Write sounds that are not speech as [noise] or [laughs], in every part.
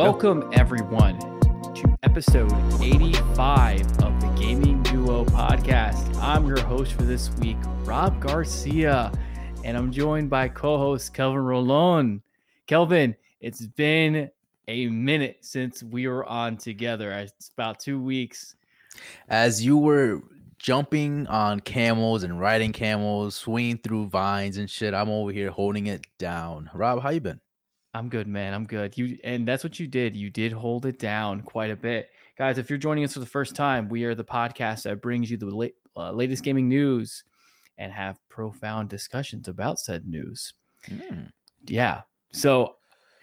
Welcome, everyone, to episode 85 of the Gaming Duo podcast. I'm your host for this week, Rob Garcia, and I'm joined by co host Kelvin Rolon. Kelvin, it's been a minute since we were on together. It's about two weeks. As you were jumping on camels and riding camels, swinging through vines and shit, I'm over here holding it down. Rob, how you been? I'm good, man. I'm good. You and that's what you did. You did hold it down quite a bit, guys. If you're joining us for the first time, we are the podcast that brings you the late, uh, latest gaming news and have profound discussions about said news. Mm. Yeah. So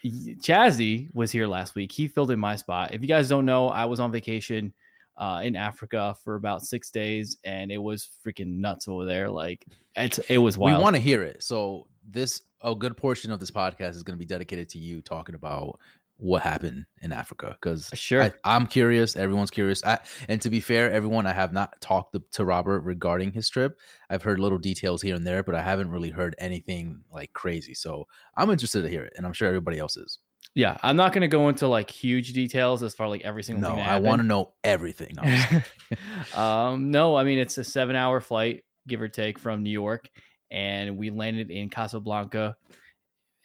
Chazzy was here last week. He filled in my spot. If you guys don't know, I was on vacation uh, in Africa for about six days, and it was freaking nuts over there. Like it's it was wild. We want to hear it. So this a good portion of this podcast is going to be dedicated to you talking about what happened in Africa because sure I, am curious, everyone's curious. I, and to be fair, everyone I have not talked to, to, Robert regarding his trip. I've heard little details here and there, but I haven't really heard anything like crazy. So I'm interested to hear it, and I'm sure everybody else is. Yeah, I'm not going to go into like huge details as far like every single no, thing. I want to know everything. [laughs] um, no, I mean it's a seven hour flight, give or take, from New York and we landed in Casablanca.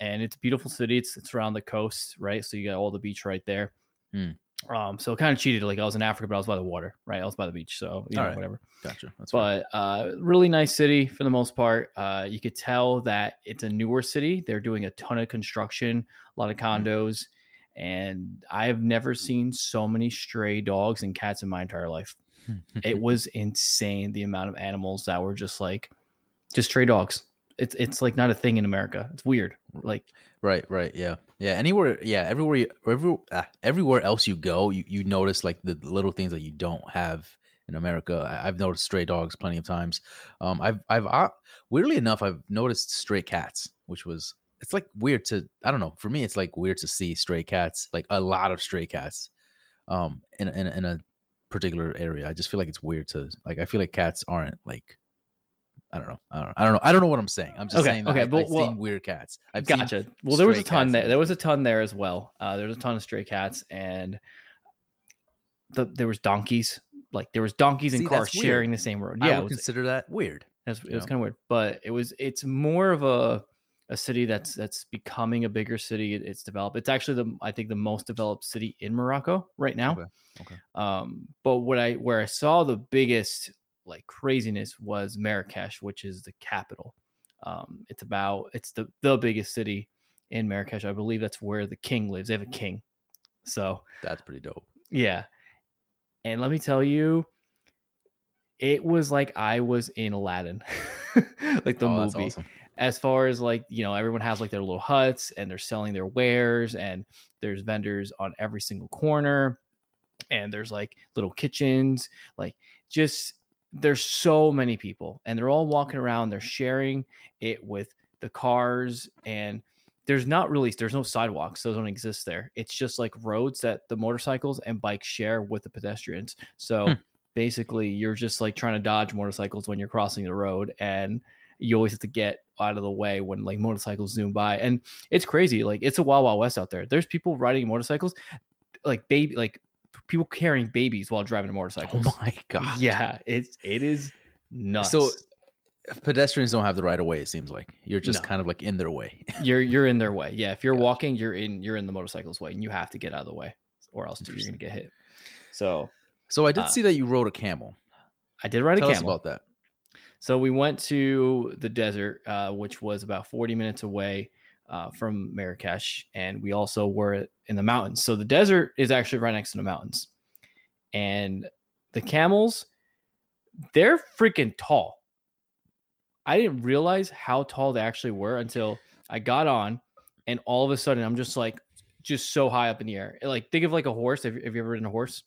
And it's a beautiful city. It's it's around the coast, right? So you got all the beach right there. Hmm. Um, so kind of cheated. Like I was in Africa, but I was by the water, right? I was by the beach, so you know, right. whatever. Gotcha. That's but uh, really nice city for the most part. Uh, you could tell that it's a newer city. They're doing a ton of construction, a lot of hmm. condos, and I've never seen so many stray dogs and cats in my entire life. [laughs] it was insane the amount of animals that were just like just stray dogs. It's it's like not a thing in America. It's weird. Like right, right, yeah, yeah. Anywhere, yeah, everywhere, you, every, ah, everywhere else you go, you, you notice like the little things that you don't have in America. I, have noticed stray dogs plenty of times. Um, I've I've uh, weirdly enough, I've noticed stray cats, which was it's like weird to I don't know. For me, it's like weird to see stray cats, like a lot of stray cats, um, in in, in a particular area. I just feel like it's weird to like. I feel like cats aren't like I don't know. I don't know. I don't know. I don't know what I'm saying. I'm just okay, saying. okay, I've, but I've well, seen weird cats. I've gotcha. Well, there was a ton there. There was a ton there as well. Uh, there was a ton of stray cats, and the, there was donkeys. Like there was donkeys and cars sharing the same road. Yeah, I would was, consider that weird. It was, it was kind of weird, but it was. It's more of a a city that's that's becoming a bigger city. It's developed. It's actually the I think the most developed city in Morocco right now. Okay. okay. Um, but what I where I saw the biggest like craziness was Marrakesh, which is the capital. Um, it's about it's the the biggest city in Marrakesh. I believe that's where the king lives. They have a king, so that's pretty dope. Yeah, and let me tell you, it was like I was in Aladdin, [laughs] like the oh, movie. Awesome. As far as like you know, everyone has like their little huts and they're selling their wares, and there's vendors on every single corner, and there's like little kitchens, like just there's so many people and they're all walking around they're sharing it with the cars and there's not really there's no sidewalks those don't exist there. It's just like roads that the motorcycles and bikes share with the pedestrians. So hmm. basically you're just like trying to dodge motorcycles when you're crossing the road and you always have to get out of the way when like motorcycles zoom by and it's crazy like it's a wild wild west out there. There's people riding motorcycles like baby like people carrying babies while driving a motorcycle. Oh my [laughs] god! Yeah, it's it is nuts. So pedestrians don't have the right of way. It seems like you're just no. kind of like in their way. [laughs] you're you're in their way. Yeah, if you're walking, you're in you're in the motorcycle's way, and you have to get out of the way, or else you're gonna get hit. So, so I did uh, see that you rode a camel. I did ride Tell a camel. about that. So we went to the desert, uh, which was about 40 minutes away uh, from Marrakesh, and we also were in the mountains. So the desert is actually right next to the mountains, and the camels, they're freaking tall. I didn't realize how tall they actually were until I got on, and all of a sudden I'm just like, just so high up in the air. Like think of like a horse. Have have you ever ridden a horse?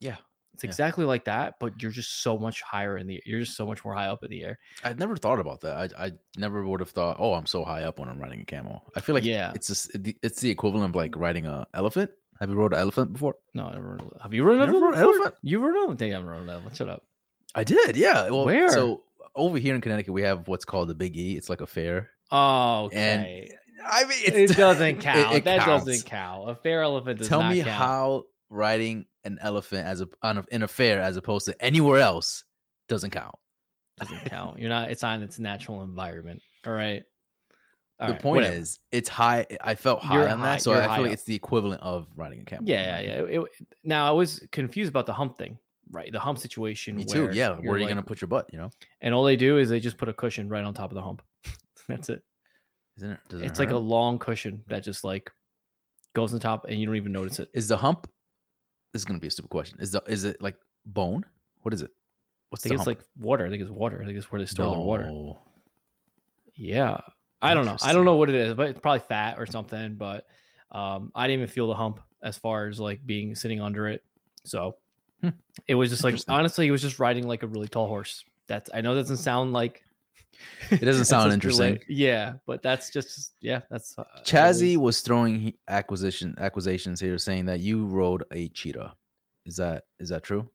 Yeah. It's exactly like that, but you're just so much higher in the air. you're just so much more high up in the air. I'd never thought about that. I I never would have thought, oh, I'm so high up when I'm riding a camel. I feel like yeah, it's just it's the equivalent of like riding a elephant. Have you rode an elephant before? No, I never. Have you rode an elephant? elephant? You rode an elephant? I haven't rode an elephant. Shut up. I did. Yeah. Well, where? So over here in Connecticut, we have what's called the Big E. It's like a fair. Oh, okay. And I mean, it doesn't [laughs] count. It, it that counts. doesn't count. A fair elephant does Tell me count. how riding an elephant as a on a, in a fair as opposed to anywhere else doesn't count. Doesn't count. You're not. It's on its natural environment. All right. All the right, point whatever. is, it's high. I felt high You're on high, that, so I feel like it's the equivalent of riding a camel. Yeah, yeah, yeah. It, now I was confused about the hump thing, right? The hump situation. Me too. Yeah, where are you like, gonna put your butt? You know. And all they do is they just put a cushion right on top of the hump. [laughs] That's it. Isn't it? it it's hurt? like a long cushion that just like goes on top, and you don't even notice it. Is the hump? This is gonna be a stupid question. Is the is it like bone? What is it? What's I think it's hump? like water. I think it's water. I think it's where they store no. their water. Yeah, I don't know. I don't know what it is, but it's probably fat or something. But um, I didn't even feel the hump as far as like being sitting under it. So hmm. it was just like honestly, it was just riding like a really tall horse. That's I know that doesn't sound like it doesn't [laughs] sound interesting. yeah, but that's just yeah, that's uh, Chazzy was throwing acquisition acquisitions here, saying that you rode a cheetah. Is that is that true?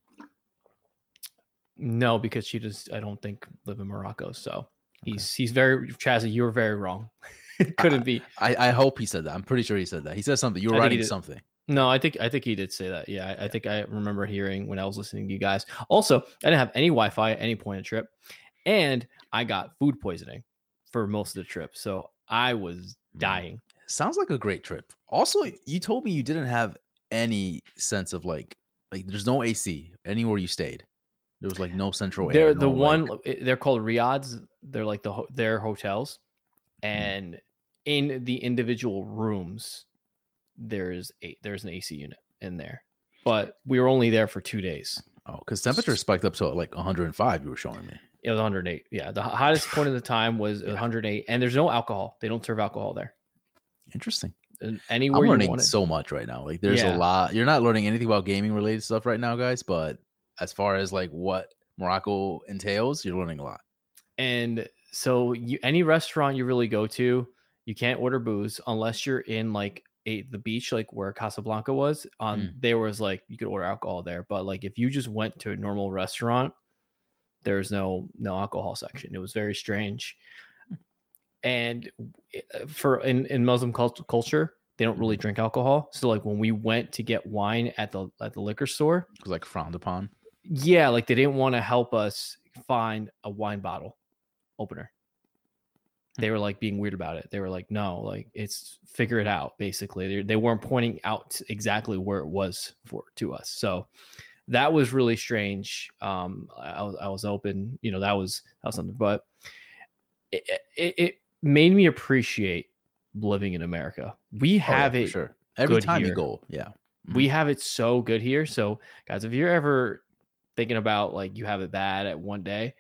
No, because cheetahs I don't think live in Morocco. So He's he's very Chazzy. You were very wrong. [laughs] it couldn't I, be. I, I hope he said that. I'm pretty sure he said that. He said something. You were writing something. No, I think I think he did say that. Yeah, I, yeah, I think I remember hearing when I was listening to you guys. Also, I didn't have any Wi-Fi at any point of trip, and I got food poisoning for most of the trip, so I was mm. dying. Sounds like a great trip. Also, you told me you didn't have any sense of like like there's no AC anywhere you stayed. There was like no central they're air. The no, one like... they're called riads. They're like the their hotels, mm. and mm. in the individual rooms, there's a there's an AC unit in there. But we were only there for two days. Oh, because temperature spiked up to like 105. You were showing me. It was 108. Yeah, the hottest point of the time was yeah. 108, and there's no alcohol. They don't serve alcohol there. Interesting. Anywhere I'm learning so much right now. Like, there's yeah. a lot. You're not learning anything about gaming related stuff right now, guys. But as far as like what Morocco entails, you're learning a lot. And so you any restaurant you really go to, you can't order booze unless you're in like a the beach, like where Casablanca was. On mm. there was like you could order alcohol there, but like if you just went to a normal restaurant, there's no no alcohol section. It was very strange. And eh, for in in Muslim cult- culture, they don't really drink alcohol. So like when we went to get wine at the at the liquor store, it was like frowned upon. Yeah, like they didn't want to help us find a wine bottle opener. Hmm. They were like being weird about it. They were like, no, like it's figure it out. Basically, they, they weren't pointing out exactly where it was for to us. So that was really strange. Um, I was I was open, you know, that was that was something, but it, it, it made me appreciate living in America. We have oh, yeah, it sure every time here. you go. Yeah, we mm-hmm. have it so good here. So guys, if you're ever thinking about like you have it bad at one day,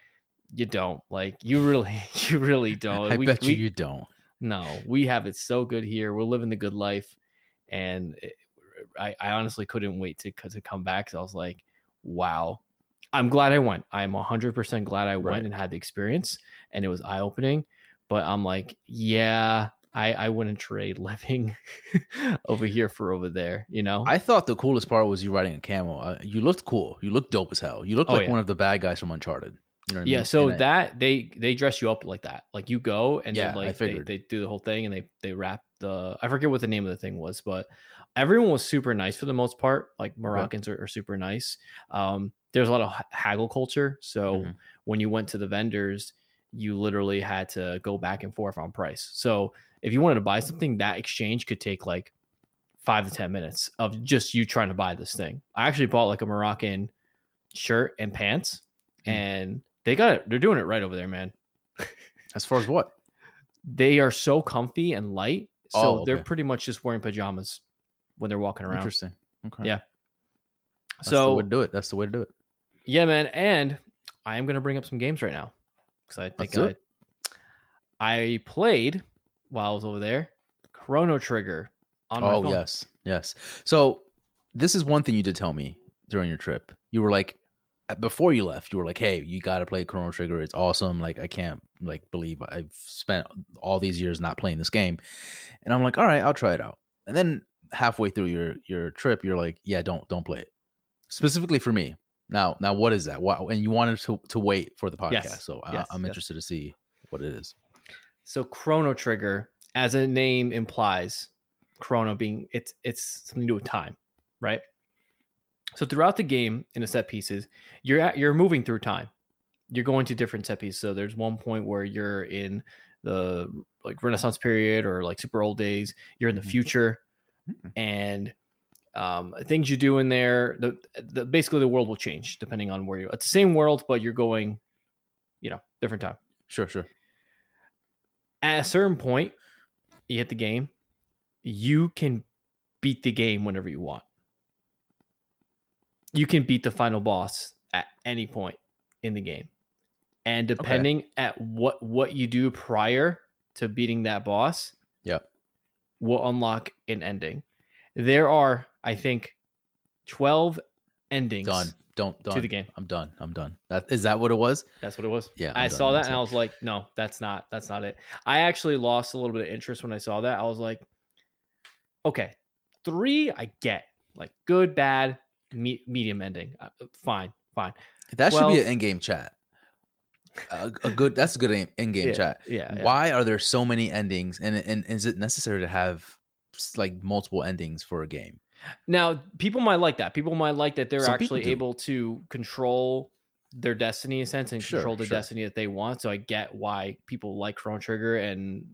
you don't. Like you really, [laughs] you really don't. I we, bet we, you you don't. No, we have it so good here. We're living the good life, and it, I, I honestly couldn't wait to to come back. Cause I was like, wow, I'm glad I went. I'm 100% glad I went and had the experience, and it was eye opening. But I'm like, yeah, I, I wouldn't trade [laughs] living over here for over there. You know, I thought the coolest part was you riding a camel. Uh, you looked cool. You looked dope as hell. You looked oh, like yeah. one of the bad guys from Uncharted. You know yeah. I mean? So that they they dress you up like that. Like you go and yeah, then like they, they do the whole thing and they they wrap the I forget what the name of the thing was, but everyone was super nice for the most part. Like Moroccans are, are, super nice. Um, there's a lot of haggle culture. So mm-hmm. when you went to the vendors, you literally had to go back and forth on price. So if you wanted to buy something, that exchange could take like five to 10 minutes of just you trying to buy this thing. I actually bought like a Moroccan shirt and pants, mm. and they got it. They're doing it right over there, man. [laughs] as far as what? They are so comfy and light. So oh, okay. they're pretty much just wearing pajamas when they're walking around. Interesting. Okay. Yeah. That's so to do it. That's the way to do it. Yeah, man. And I am gonna bring up some games right now because I think I, I played while I was over there. Chrono Trigger on my oh, yes. Yes. So this is one thing you did tell me during your trip. You were like uh, before you left, you were like, "Hey, you got to play Chrono Trigger. It's awesome. Like I can't like believe I've spent all these years not playing this game." And I'm like, "All right, I'll try it out." And then halfway through your your trip, you're like, "Yeah, don't don't play it." Specifically for me. Now, now what is that? What and you wanted to to wait for the podcast. Yes. So yes. I, am yes. interested to see what it is. So Chrono Trigger as a name implies, Chrono being it's it's something to do with time, right? So throughout the game in the set pieces, you're at, you're moving through time. You're going to different set pieces. So there's one point where you're in the like Renaissance period or like super old days. You're in the mm-hmm. future, mm-hmm. and um, things you do in there, the, the basically the world will change depending on where you're. It's the same world, but you're going, you know, different time. Sure, sure. At a certain point, you hit the game, you can beat the game whenever you want. You can beat the final boss at any point in the game. And depending okay. at what what you do prior to beating that boss, will unlock an ending. There are I think, 12 endings. Done. Don't done. to the game. I'm done. I'm done. That is that what it was? That's what it was. Yeah. I'm i done. saw that that's and it. I was like, no, that's not that's not it. I actually lost a little bit of interest when I saw that. I was like, okay, three, I get like good, bad, me- medium ending. Uh, fine, fine. That 12, should be an in-game chat. A, a, good that's a good in-game yeah, chat. Yeah, yeah. Why are there so many endings and, and is it necessary to have like multiple endings for a game? Now, people might like that. People might like that they're Some actually able to control their destiny in a sense and sure, control the sure. destiny that they want. So I get why people like Chrono Trigger and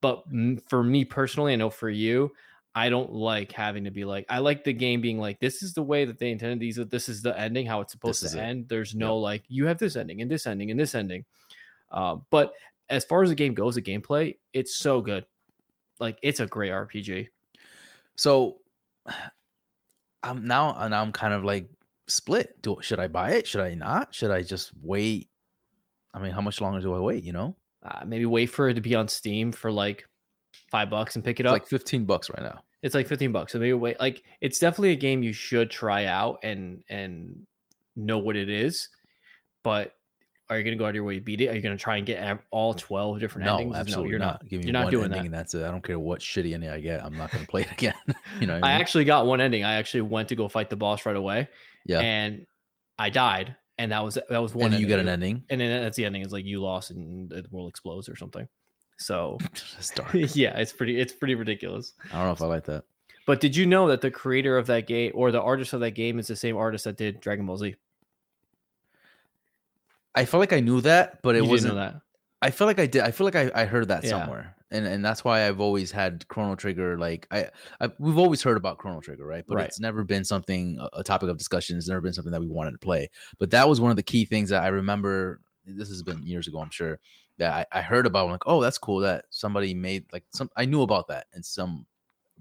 but for me personally, I know for you, I don't like having to be like I like the game being like this is the way that they intended these this is the ending how it's supposed this to end. It. There's no yep. like you have this ending and this ending and this ending. Uh, but as far as the game goes, the gameplay, it's so good. Like it's a great RPG. So [sighs] I'm now and I'm kind of like split. Do should I buy it? Should I not? Should I just wait? I mean, how much longer do I wait? You know, uh, maybe wait for it to be on Steam for like five bucks and pick it it's up. Like fifteen bucks right now. It's like fifteen bucks. So maybe wait. Like it's definitely a game you should try out and and know what it is. But are you going to go out of your way to beat it? Are you going to try and get all 12 different no, endings? Absolutely no, you're not. not. Give me you're not doing that. And that's it. I don't care what shitty ending I get. I'm not going to play it again. [laughs] you know, I, mean? I, actually got one ending. I actually went to go fight the boss right away. Yeah. And I died. And that was that was one. And you get an ending. And then that's the ending. It's like you lost and the world explodes or something. So [laughs] [laughs] yeah, it's pretty it's pretty ridiculous. I don't know if I like that. But did you know that the creator of that game or the artist of that game is the same artist that did Dragon Ball Z? I felt like I knew that, but it you wasn't. that. I feel like I did. I feel like I, I heard that yeah. somewhere, and and that's why I've always had Chrono Trigger. Like I, I we've always heard about Chrono Trigger, right? But right. it's never been something a topic of discussion. It's never been something that we wanted to play. But that was one of the key things that I remember. This has been years ago, I'm sure. That I, I heard about. I'm like, oh, that's cool. That somebody made like some. I knew about that in some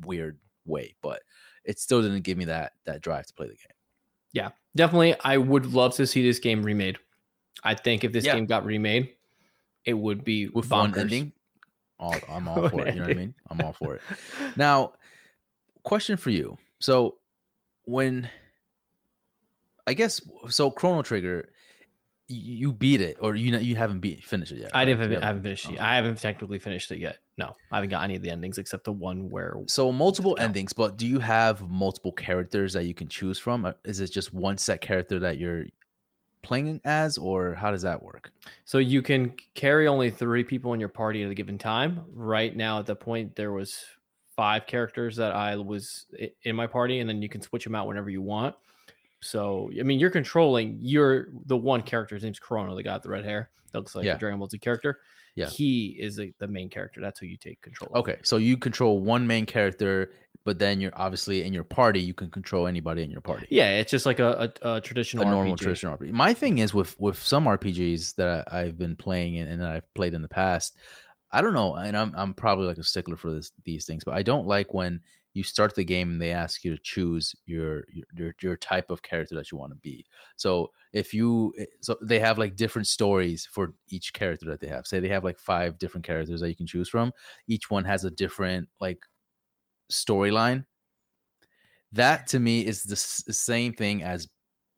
weird way, but it still didn't give me that that drive to play the game. Yeah, definitely. I would love to see this game remade. I think if this yeah. game got remade, it would be with bonkers. one ending. All, I'm [laughs] all for it. You know what I mean? I'm all for it. [laughs] Now, question for you. So, when I guess so, Chrono Trigger, you beat it, or you know you haven't beat finished it yet. I didn't. Have, I haven't finished. it. Oh. I haven't technically finished it yet. No, I haven't got any of the endings except the one where. So multiple no. endings, but do you have multiple characters that you can choose from? Uh, is it just one set character that you're playing as, or how does that work? So you can carry only three people in your party at a given time. Right now, at the point, there was five characters that I was in my party, and then you can switch them out whenever you want. So I mean, you're controlling. You're the one character. His name's Crono, the guy with the red hair. That looks like yeah. a Dragon Ball Z character. Yeah, he is the, the main character. That's who you take control. Okay, of. so you control one main character, but then you're obviously in your party you can control anybody in your party yeah it's just like a, a, a traditional a normal RPG. traditional rpg my thing is with with some rpgs that i've been playing and, and that i've played in the past i don't know and i'm, I'm probably like a stickler for this these things but i don't like when you start the game and they ask you to choose your your your type of character that you want to be. So if you eh, so they have like different stories for each character that they have. Say they have like five different characters that you can choose from. Each one has a different like storyline. That to me is the, s- same thing as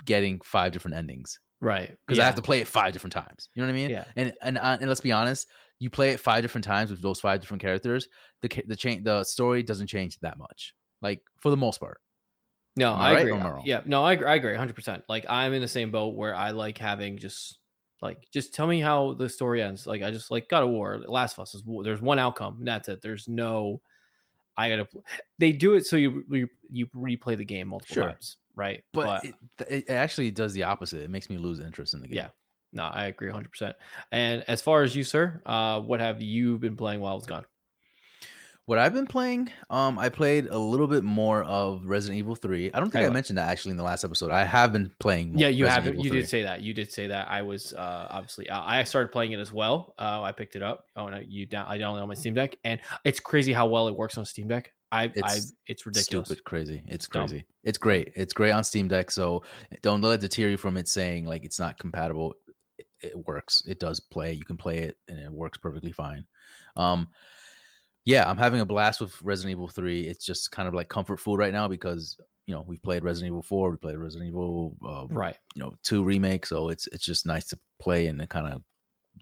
getting five different endings. Right. Because yeah. i have to play it five different times. You know what i mean? Yeah. And and uh, and let's be honest you play it five different times with those five different characters the the change the story doesn't change that much like for the most part no i, right agree yeah no I, I agree 100% like i'm in the same boat where i like having just Like, just tell me how the story ends. Like, I just like God of War, Last of Us. Is, there's one outcome. and that's it. There's no. I gotta. They do it so you you, you replay the game multiple sure. times, right? But, but it, it, actually does the opposite. It makes me lose interest in the game. Yeah. No, I agree 100. percent And as far as you, sir, uh, what have you been playing while I was gone? What I've been playing, um, I played a little bit more of Resident Evil 3. I don't think I, I mentioned that actually in the last episode. I have been playing. Yeah, you have. You 3. did say that. You did say that. I was uh, obviously uh, I started playing it as well. Uh, I picked it up. Oh no, you down? I downloaded on my Steam Deck, and it's crazy how well it works on Steam Deck. I, it's, I, it's ridiculous. Stupid, crazy. It's crazy. Dumb. It's great. It's great on Steam Deck. So don't let it deter you from it saying like it's not compatible. It, works. It does play. You can play it, and it works perfectly fine. Um, yeah, I'm having a blast with Resident Evil 3. It's just kind of like comfort food right now because you know we've played Resident Evil 4, we played Resident Evil uh, right, you know, two remake. So it's it's just nice to play and kind of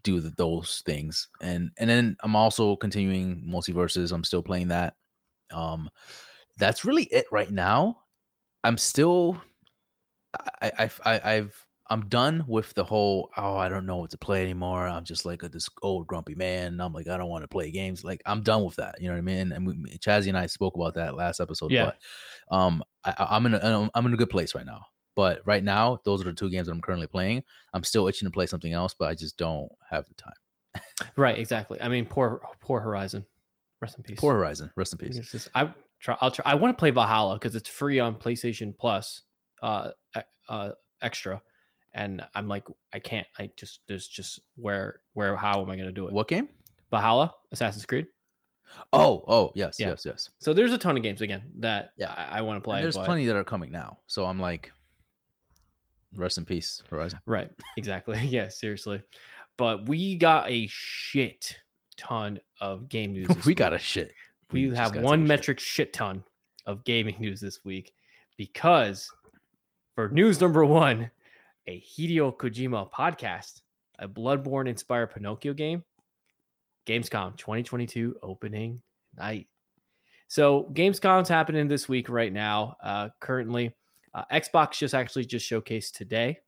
do the, those things. And and then I'm also continuing MultiVersus. I'm still playing that. Um, that's really it right now. I'm still, I I, I I've I'm done with the whole oh I don't know what to play anymore. I'm just like a this old grumpy man. I'm like I don't want to play games. Like I'm done with that. You know what I mean? And we, Chazzy and I spoke about that last episode. Yeah. But um, I, am in a I'm in a good place right now. But right now, those are the two games that I'm currently playing. I'm still itching to play something else, but I just don't have the time. right. Exactly. I mean, poor poor Horizon. Rest in peace. Poor Horizon. Rest in peace. Just, I try. I'll try. I want to play Valhalla because it's free on PlayStation Plus. Uh, uh, extra and I'm like, I can't. I just there's just where where how am I going to do it? What game? Valhalla, Assassin's Creed. Oh, oh, yes, yeah. yes, yes. So there's a ton of games again that yeah I, I want to play. And there's but... plenty that are coming now. So I'm like, rest in peace, Horizon. Right, exactly. [laughs] yeah, seriously. But we got a shit ton of game news. [laughs] we got a shit. We, we have one metric shit. shit ton of gaming news this week because for news number one, a Hideo Kojima podcast, a Bloodborne inspired Pinocchio game, Gamescom 2022 opening night. So Gamescom's happening this week right now. Uh, currently, uh, Xbox just actually just showcased today,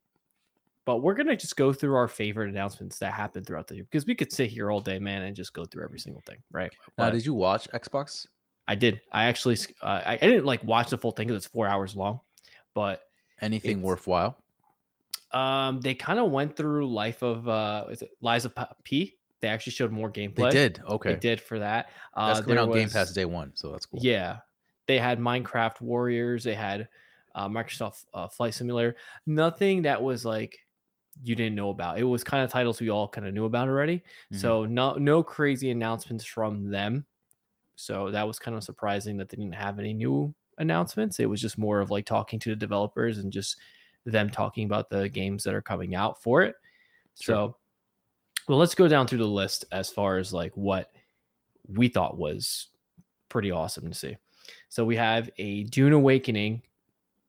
but we're gonna just go through our favorite announcements that happened throughout the year because we could sit here all day, man, and just go through every single thing, right? Now, did you watch Xbox? I did. I actually, uh, I, I didn't like watch the full thing because it's four hours long, but anything worthwhile? Um, they kind of went through life of uh, is it Lies of P? They actually showed more gameplay. They did. Okay, they did for that. Uh, that's coming out was, Game Pass day one, so that's cool. Yeah, they had Minecraft Warriors. They had uh, Microsoft uh, Flight Simulator. Nothing that was like you didn't know about. It was kind of titles we all kind of knew about already. Mm-hmm. So no no crazy announcements from them. So that was kind of surprising that they didn't have any new announcements. It was just more of like talking to the developers and just them talking about the games that are coming out for it. Sure. So, well, let's go down through the list as far as like what we thought was pretty awesome to see. So we have a Dune Awakening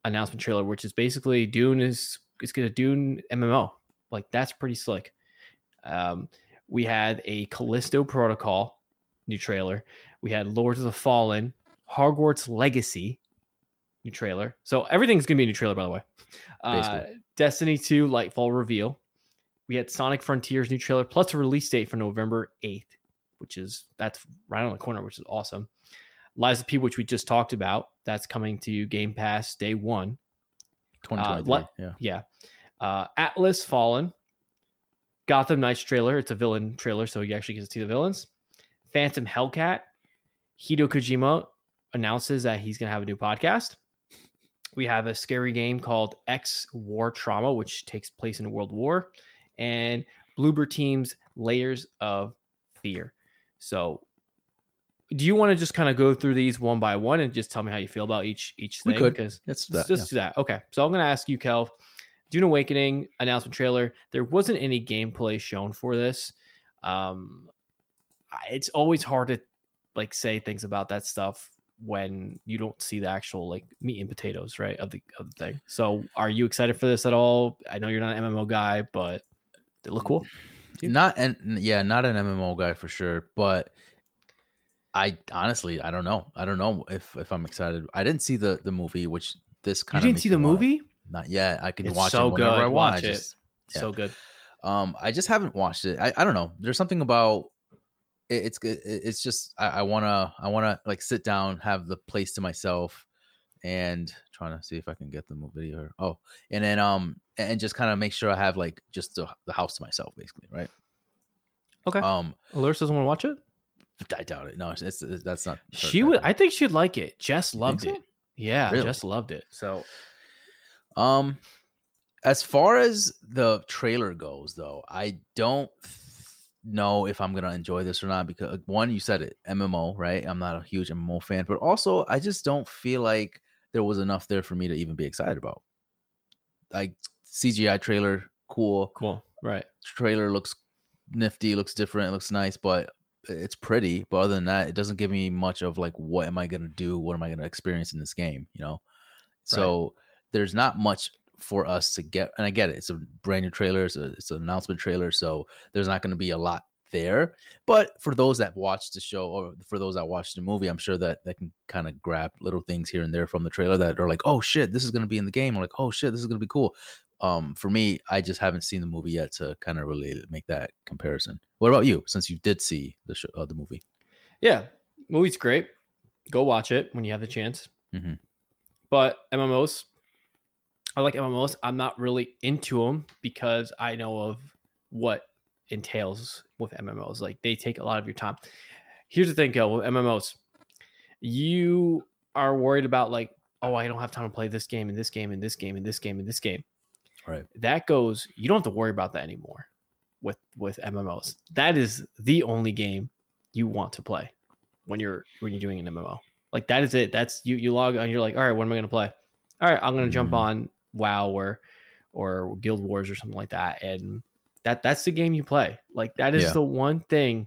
announcement trailer, which is basically Dune is going to Dune MMO. Like that's pretty slick. Um, we had a Callisto Protocol new trailer. We had Lords of the Fallen, Hogwarts Legacy new trailer. So everything's gonna be a new trailer, by the way. Uh, Destiny 2 Lightfall reveal. We had Sonic Frontiers new trailer plus a release date for November 8th, which is that's right on the corner, which is awesome. Lies of P, which we just talked about, that's coming to Game Pass day one. 2023. Uh, yeah. Yeah. Uh, Atlas Fallen. Gotham Knights trailer. It's a villain trailer, so you actually get to see the villains. Phantom Hellcat. Hideo Kojima announces that he's going to have a new podcast we have a scary game called X War Trauma, which takes place in World War, and Bloober Team's Layers of Fear. So, do you want to just kind of go through these one by one and just tell me how you feel about each each thing? Because let's that, just yeah. do that. Okay, so I'm going to ask you, Kel. Dune Awakening announcement trailer. There wasn't any gameplay shown for this. Um, it's always hard to like say things about that stuff when you don't see the actual like meat and potatoes, right, of the of the thing. So, are you excited for this at all? I know you're not an MMO guy, but they look cool. Not and yeah, not an MMO guy for sure, but I honestly I don't know. I don't know if if I'm excited. I didn't see the the movie, which this kind you didn't see the movie. Not yet. I can it's watch so it whenever good. I want. Watch it. yeah. So good. Um, I just haven't watched it. I, I don't know. There's something about it, it's it's just I, I wanna I wanna like sit down, have the place to myself, and trying to see if I can get the video. Oh, and then um and just kind of make sure I have like just the, the house to myself, basically, right? Okay. Um, Alurs doesn't want to watch it. I doubt it. No, it's, it's that's not. She would. I think she'd like it. Jess loved it. So? Yeah, really? Jess loved it. So, um, as far as the trailer goes, though, I don't know if I'm gonna enjoy this or not because one, you said it, MMO, right? I'm not a huge MMO fan, but also I just don't feel like there was enough there for me to even be excited about. Like CGI trailer, cool, cool, right? Trailer looks nifty, looks different, looks nice, but it's pretty. But other than that, it doesn't give me much of like what am I gonna do? What am I gonna experience in this game? You know, so right. there's not much for us to get. And I get it; it's a brand new trailer, it's, a, it's an announcement trailer, so there's not going to be a lot there. But for those that watch the show or for those that watch the movie, I'm sure that they can kind of grab little things here and there from the trailer that are like, oh shit, this is going to be in the game. Or like, oh shit, this is going to be cool. Um, for me, I just haven't seen the movie yet to kind of really make that comparison. What about you? Since you did see the show, uh, the movie. Yeah, movie's great. Go watch it when you have the chance. Mm-hmm. But MMOs, I like MMOs. I'm not really into them because I know of what entails with MMOs. Like they take a lot of your time. Here's the thing, Gil, with MMOs, you are worried about like, oh, I don't have time to play this game and this game and this game and this game and this game. Right. That goes. You don't have to worry about that anymore with with MMOs. That is the only game you want to play when you're when you're doing an MMO. Like that is it. That's you. You log on. You're like, all right, what am I going to play? All right, I'm going to mm-hmm. jump on WoW or or Guild Wars or something like that, and that that's the game you play. Like that is yeah. the one thing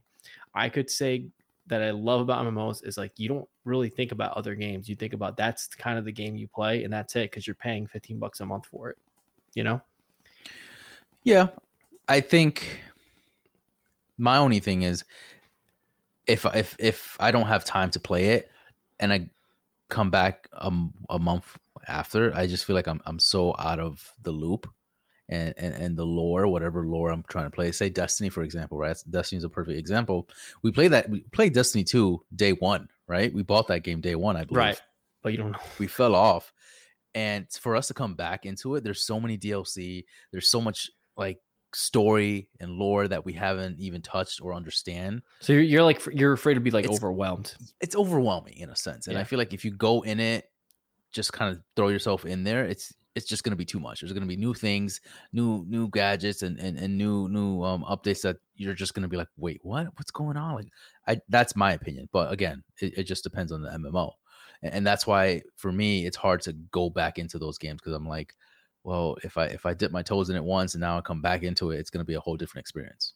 I could say that I love about MMOs is like you don't really think about other games. You think about that's kind of the game you play, and that's it because you're paying 15 bucks a month for it. You know? Yeah, I think my only thing is if if if I don't have time to play it and I come back a, a month after, I just feel like I'm I'm so out of the loop and, and and the lore, whatever lore I'm trying to play. Say Destiny, for example, right? Destiny's a perfect example. We play that we played Destiny 2 day one, right? We bought that game day one, I believe. Right. But you don't know. We fell off. And for us to come back into it, there's so many DLC, there's so much like story and lore that we haven't even touched or understand. So you're, you're like you're afraid to be like it's, overwhelmed. It's overwhelming in a sense, and yeah. I feel like if you go in it, just kind of throw yourself in there. It's it's just going to be too much. There's going to be new things, new new gadgets, and and, and new new um, updates that you're just going to be like, wait, what? What's going on? Like, I that's my opinion. But again, it, it just depends on the MMO, and, and that's why for me it's hard to go back into those games because I'm like, well, if I if I dip my toes in it once and now I come back into it, it's going to be a whole different experience.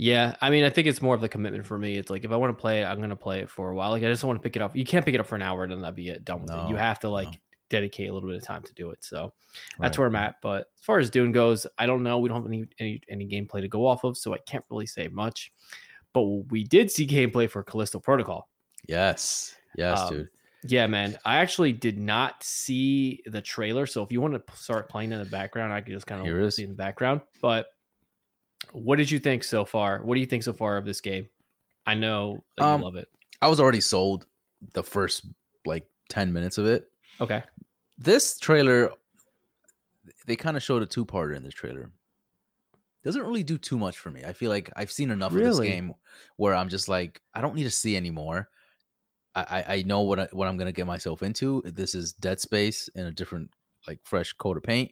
Yeah, I mean, I think it's more of the commitment for me. It's like if I want to play it, I'm going to play it for a while. Like I just don't want to pick it up. You can't pick it up for an hour and then that'd be it. Done with no, it. You have to like no dedicate a little bit of time to do it. So that's right. where I'm at. But as far as Dune goes, I don't know. We don't have any, any any gameplay to go off of, so I can't really say much. But we did see gameplay for Callisto Protocol. Yes. Yes, um, dude. Yeah, man. I actually did not see the trailer. So if you want to start playing in the background, I could just kind of see in the background. But what did you think so far? What do you think so far of this game? I know um, you love it. I was already sold the first like 10 minutes of it. Okay. This trailer, they kind of showed a two parter in this trailer. Doesn't really do too much for me. I feel like I've seen enough really? of this game where I'm just like, I don't need to see anymore. I, I know what I, what I'm gonna get myself into. This is Dead Space in a different, like fresh coat of paint,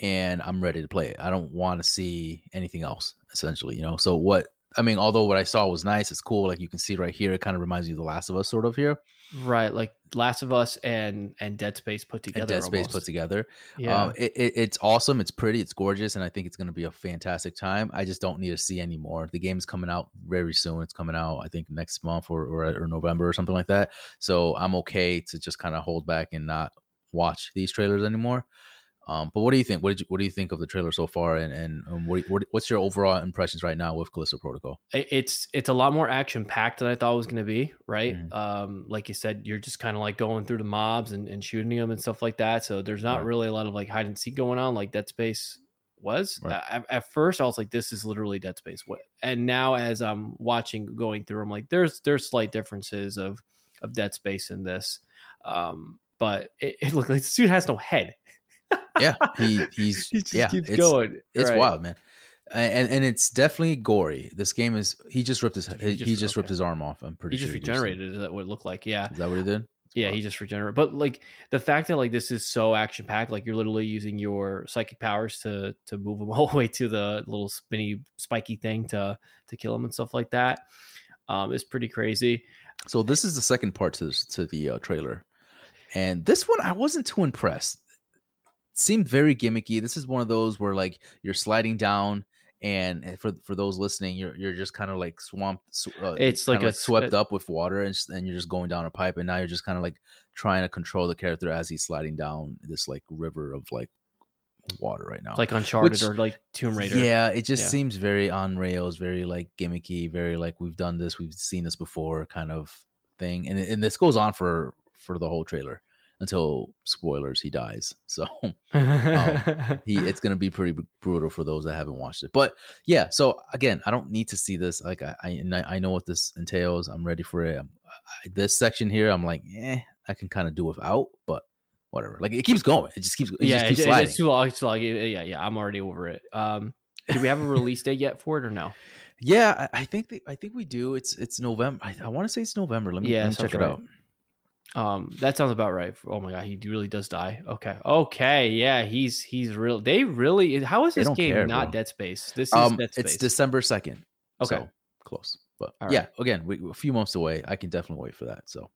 and I'm ready to play it. I don't want to see anything else, essentially. You know. So what I mean, although what I saw was nice, it's cool. Like you can see right here, it kind of reminds you of The Last of Us, sort of here. Right, like Last of Us and and Dead Space put together. And Dead Space almost. put together. Yeah, um, it, it, it's awesome. It's pretty. It's gorgeous, and I think it's going to be a fantastic time. I just don't need to see anymore. The game's coming out very soon. It's coming out, I think, next month or or, or November or something like that. So I'm okay to just kind of hold back and not watch these trailers anymore. Um, but what do you think? What did you, what do you think of the trailer so far? And and um, what, what, what's your overall impressions right now with Callisto Protocol? It's it's a lot more action packed than I thought it was going to be. Right, mm-hmm. um, like you said, you're just kind of like going through the mobs and, and shooting them and stuff like that. So there's not right. really a lot of like hide and seek going on. Like Dead Space was. Right. At, at, first, I was like, "This is literally Dead Space." What? And now, as I'm watching, going through, I'm like, "There's there's slight differences of of Dead Space in this." Um, but it, [laughs] it looked like the dude has no head. Yeah, he he's he yeah, keeps it's, going. It's right. wild, man. And and it's definitely gory. This game is he just ripped his he just, he just okay. ripped his arm off. I'm pretty sure he sure just regenerated. Is that what it looked like? Yeah. Is that what he did? Yeah, he just regenerated. But like the fact that like this is so action packed, like you're literally using your psychic powers to to move him [laughs] all the way to the little spinny spiky thing to to kill him and stuff like that. Um, is pretty crazy. So this is the second part to this, to the uh, trailer, and this one I wasn't too impressed. Seemed very gimmicky. This is one of those where like you're sliding down and for for those listening, you're you're just kind of like swamped. Uh, it's like, like swept up with water, and, and you're just going down a pipe, and now you're just kind of like trying to control the character as he's sliding down this like river of like water right now, like Uncharted Which, or like Tomb Raider. Yeah, it just yeah. seems very on rails, very like gimmicky, very like we've done this, we've seen this before, kind of thing, and and this goes on for for the whole trailer until spoilers he dies. [laughs] So um, [laughs] he it's gonna be pretty brutal for those that haven't watched it. But yeah so again i don't need to see this like i i, I know what this entails i'm ready for it I, this section here i'm like yeah i can kind of do without but whatever like it keeps going it just keeps it yeah just keeps it, it's too long it's too long yeah yeah i'm already over it. Um do we have a release date yet for it or no? [laughs] Yeah i, I think they, i think we do it's it's november i, I want to say it's november let me, yeah, let me check right. it out um, that sounds about right. Oh my god, he really does die. Okay, okay, yeah, he's he's real. They really. How is this game care, not bro. Dead Space? This is um, Dead Space. It's December second. Okay, so close, but yeah, again, we, a few months away. I can definitely wait for that. So,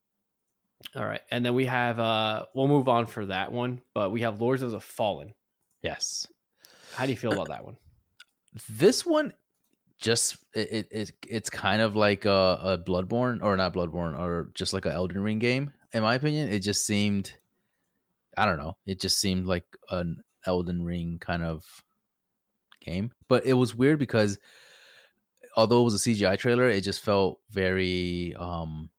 all right, and then we have. uh We'll move on for that one, but we have Lords of the Fallen. Yes. How do you feel about that one? This one just it, it it's kind of like a, a Bloodborne or not Bloodborne or just like an Elden Ring game in my opinion, it just seemed I don't know, it just seemed like an Elden Ring kind of game. But it was weird because although it was a CGI trailer, it just felt very um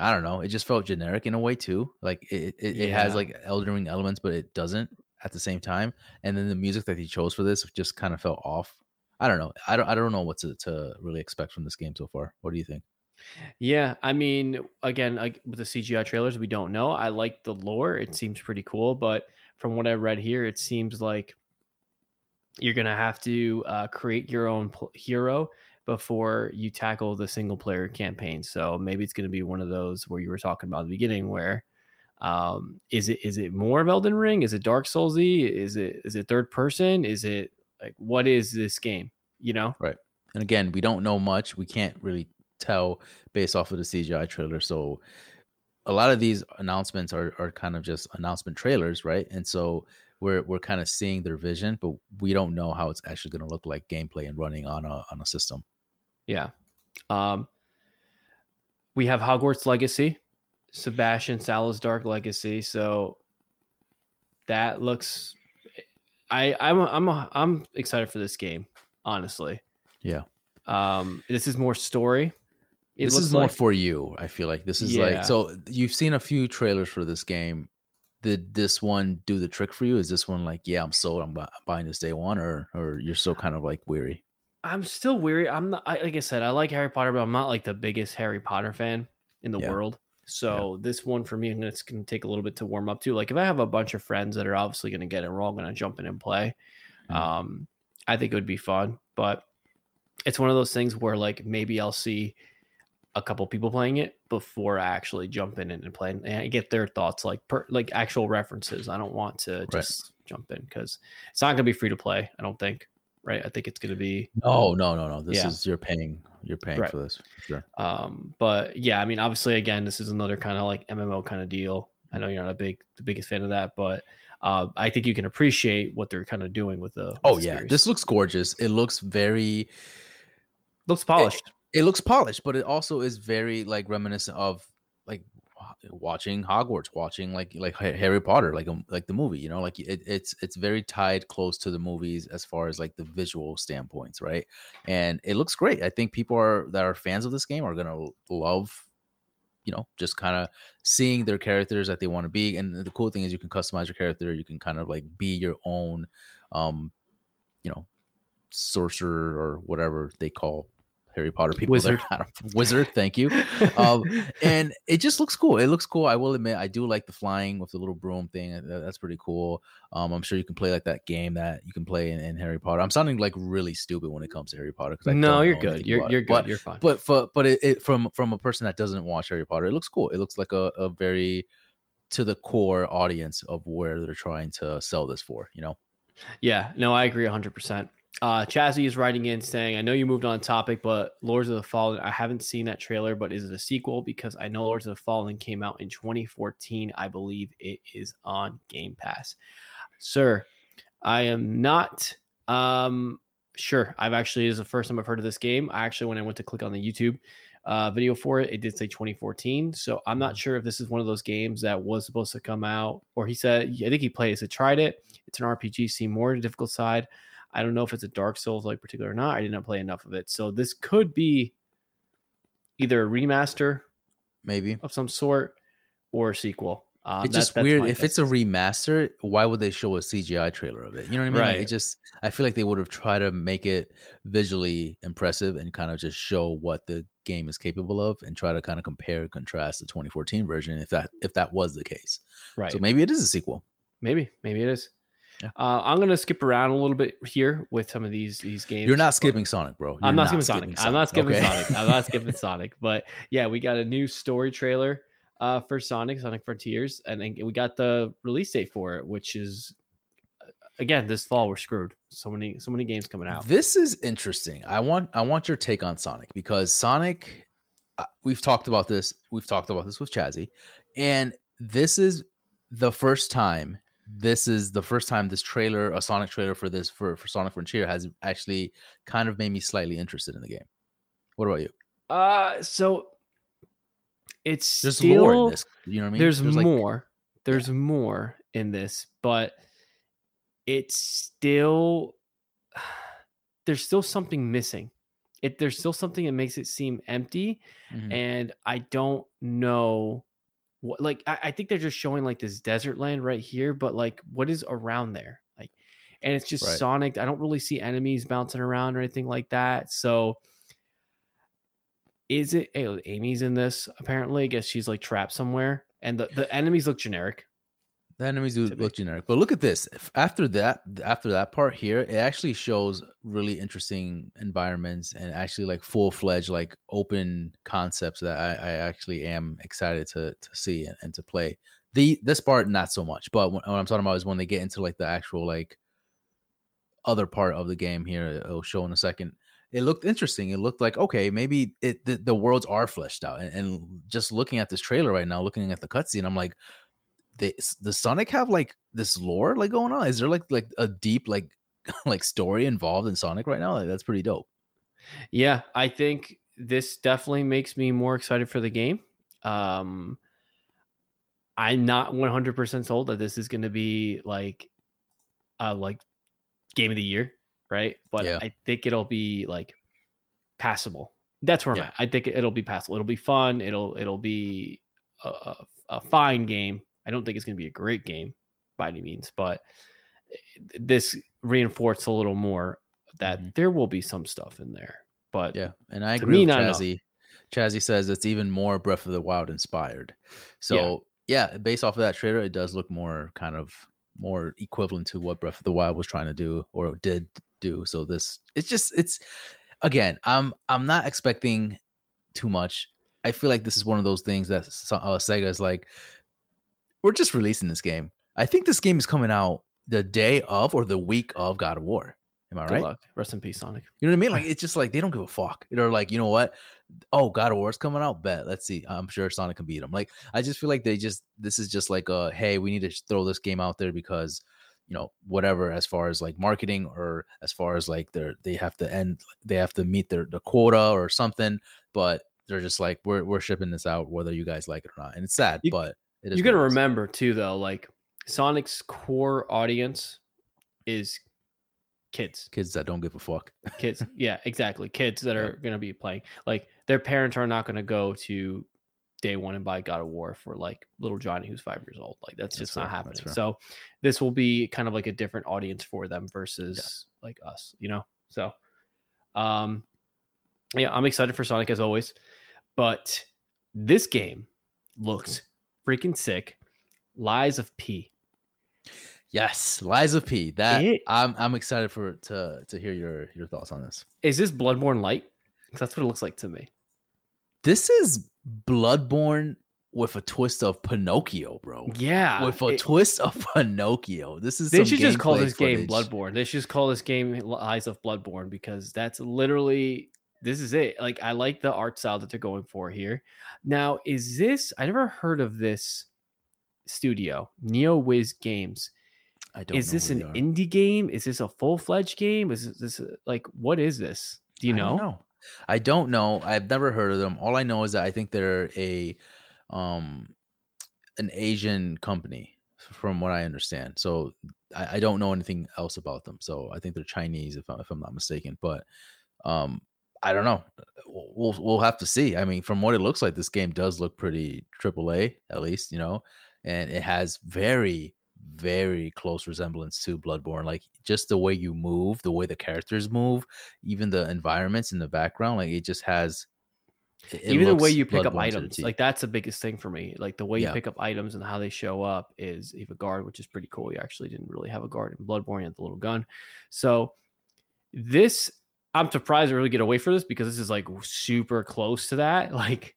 I don't know, it just felt generic in a way too. Like it it, yeah. it has like Elden Ring elements, but it doesn't at the same time. And then the music that he chose for this just kind of felt off. I don't know. I don't I don't know what to, to really expect from this game so far. What do you think? Yeah, I mean, again, like with the CGI trailers, we don't know. I like the lore; it seems pretty cool. But from what I read here, it seems like you're gonna have to uh, create your own pl- hero before you tackle the single player campaign. So maybe it's gonna be one of those where you were talking about the beginning, where um, is it is it more of Elden Ring? Is it Dark Soulsy? Is it is it third person? Is it like what is this game? You know, right? And again, we don't know much. We can't really tell based off of the CGI trailer. So a lot of these announcements are are kind of just announcement trailers, right? And so we're we're kind of seeing their vision, but we don't know how it's actually going to look like gameplay and running on a on a system. Yeah. Um we have Hogwarts Legacy, Sebastian Sallow's Dark Legacy. So that looks I I'm I'm I'm excited for this game, honestly. Yeah. Um this is more story it this is more like, for you. I feel like this is yeah. like so. You've seen a few trailers for this game. Did this one do the trick for you? Is this one like, yeah, I'm sold. I'm buying this day one, or or you're still kind of like weary? I'm still weary. I'm not. I, like I said, I like Harry Potter, but I'm not like the biggest Harry Potter fan in the yeah. world. So yeah. this one for me, and it's going to take a little bit to warm up to. Like if I have a bunch of friends that are obviously going to get it, we're all to jump in and play. Mm-hmm. Um, I think it would be fun, but it's one of those things where like maybe I'll see a couple people playing it before I actually jump in and play and I get their thoughts like per, like actual references. I don't want to just right. jump in because it's not gonna be free to play. I don't think. Right. I think it's gonna be. No, no, no, no. This yeah. is you're paying. You're paying right. for this. sure. Um, but yeah, I mean, obviously, again, this is another kind of like MMO kind of deal. I know you're not a big the biggest fan of that, but uh, I think you can appreciate what they're kind of doing with the. Oh yeah, series. this looks gorgeous. It looks very. Looks polished. It, looks polished, but it also is very like reminiscent of like watching Hogwarts, watching like like Harry Potter, like um, like the movie. You know, like it, it's it's very tied close to the movies as far as like the visual standpoints, right? And it looks great. I think people are that are fans of this game are gonna love you know just kind of seeing their characters that they want to be and the cool thing is you can customize your character you can kind of like be your own um you know sorcerer or whatever they call Harry Potter people. Wizard. [laughs] Wizard, thank you. Um, [laughs] and it just looks cool. It looks cool. I will admit, I do like the flying with the little broom thing. That's pretty cool. Um, I'm sure you can play like that game that you can play in, in Harry Potter. I'm sounding like really stupid when it comes to Harry Potter. No, you're good. You're, you're good. But, you're fine. But for, but it, it, from from a person that doesn't watch Harry Potter, it looks cool. It looks like a, a very to the core audience of where they're trying to sell this for. You know. Yeah. No, I agree 100. Uh, Chazzy is writing in saying, I know you moved on topic, but Lords of the Fallen, I haven't seen that trailer, but is it a sequel? Because I know Lords of the Fallen came out in 2014. I believe it is on Game Pass. Sir, I am not um, sure. I've actually, is the first time I've heard of this game. I actually, when I went to click on the YouTube uh, video for it, it did say 2014. So I'm not sure if this is one of those games that was supposed to come out, or he said, I think he played it, tried it. It's an RPG, see more difficult side. I don't know if it's a Dark Souls like particular or not. I did not play enough of it. So this could be either a remaster, maybe of some sort, or a sequel. Um, it's just weird. If it's a remaster, why would they show a CGI trailer of it? You know what I mean? Right. Like it just, I feel like they would have tried to make it visually impressive and kind of just show what the game is capable of, and try to kind of compare and contrast the 2014 version. If that if that was the case, right? So maybe it is a sequel. Maybe, maybe it is. Yeah. Uh, I'm gonna skip around a little bit here with some of these these games. You're not skipping Sonic, bro. You're I'm not, not skipping, Sonic. Sonic. I'm not skipping okay. Sonic. I'm not skipping [laughs] Sonic. But yeah, we got a new story trailer uh, for Sonic, Sonic Frontiers, and then we got the release date for it, which is uh, again this fall. We're screwed. So many so many games coming out. This is interesting. I want I want your take on Sonic because Sonic. Uh, we've talked about this. We've talked about this with Chazzy, and this is the first time this is the first time this trailer, a Sonic trailer for this for, for Sonic Frontier has actually kind of made me slightly interested in the game. What about you? Uh so it's there's still, more in this. You know what I mean? There's, there's more. Like, there's yeah. more in this, but it's still [sighs] there's still something missing. It there's still something that makes it seem empty, mm-hmm. and I don't know what like I, I, think they're just showing like this desert land right here, but like what is around there? Like and it's just right. Sonic. I don't really see enemies bouncing around or anything like that. So is it Amy's in this apparently? I guess she's like trapped somewhere. And the, the enemies look generic. The enemies do look generic, but look at this. After that, after that part here, it actually shows really interesting environments and actually like full fledged, like open concepts that I, I actually am excited to to see and, and, to play. The this part not so much, but what, what I'm talking about is when they get into like the actual like other part of the game here. It'll show in a second. It looked interesting. It looked like okay, maybe it the, the worlds are fleshed out. And, and just looking at this trailer right now, looking at the cutscene, I'm like, they the Sonic have like this lore like going on? Is there like like a deep like [laughs] like story involved in Sonic right now? Like, that's pretty dope. Yeah, I think this definitely makes me more excited for the game. Um I'm not 100% sold that this is going to be like uh like game of the year, right? But yeah. I think it'll be like passable. That's where yeah. I'm at. I think it'll be passable. It'll be fun. It'll it'll be a, a, a fine game. I don't think it's going to be a great game by any means, but eh, this reinforced a little more that mm-hmm. there will be some stuff in there. But yeah, and I agree me, with Chazzy. Chazzy says it's even more Breath of the Wild inspired. So yeah. yeah, based off of that trailer, it does look more kind of more equivalent to what Breath of the Wild was trying to do or did do. So this it's just it's again, I'm I'm not expecting too much. I feel like this is one of those things that uh, Sega is like, we're just releasing this game. I think this game is coming out the day of or the week of God of War. Am I Good right? Luck. Rest in peace, Sonic. You know what I mean? Like [laughs] it's just like they don't give a fuck. They're like, you know what? Oh, God of War's coming out. Bet. Let's see. I'm sure Sonic can beat them. Like I just feel like they just this is just like a hey, we need to throw this game out there because you know whatever as far as like marketing or as far as like they're they have to end they have to meet their the quota or something. But they're just like we're we're shipping this out whether you guys like it or not. And it's sad, you, but you got to remember too, though, like Sonic's core audience is kids, kids that don't give a fuck. kids, [laughs] yeah, exactly. Kids that are going to be playing. Like their parents are not going to go to day one and buy God of War for like little Johnny who's five years old. Like that's, that's just fair. not happening. So this will be kind of like a different audience for them versus yeah. like us, you know? So um yeah, I'm excited for Sonic as always. But this game looks freaking sick. Lies of P. Yes, Lies of P. That it, I'm I'm excited for to to hear your your thoughts on this. Is this Bloodborne light? That's what it looks like to me. This is Bloodborne with a twist of Pinocchio, bro. Yeah, with a it, twist of Pinocchio. This is they should just call this footage. game Bloodborne. They should just call this game Lies of Bloodborne because that's literally this is it. Like I like the art style that they're going for here. Now, is this? I never heard of this studio, Neowiz Games. I don't. Is this an indie game? Is this a full fledged game? Is this, like what is this? Do you know? know? I don't know. I've never heard of them. All I know is that I think they're a um an Asian company from what I understand. So I, I, don't know anything else about them. So I think they're Chinese if, I, if I'm not mistaken. But um I don't know. We'll we'll have to see. I mean, from what it looks like, this game does look pretty triple A, at least, you know, and it has very very close resemblance to Bloodborne. Like just the way you move, the way the characters move, even the environments in the background, like it just has. It even the way you pick up items, like that's the biggest thing for me. Like the way yeah. you pick up items and how they show up is you have a guard, which is pretty cool. You actually didn't really have a guard in Bloodborne, you had the little gun. So this, I'm surprised to really get away for this because this is like super close to that. [laughs] Like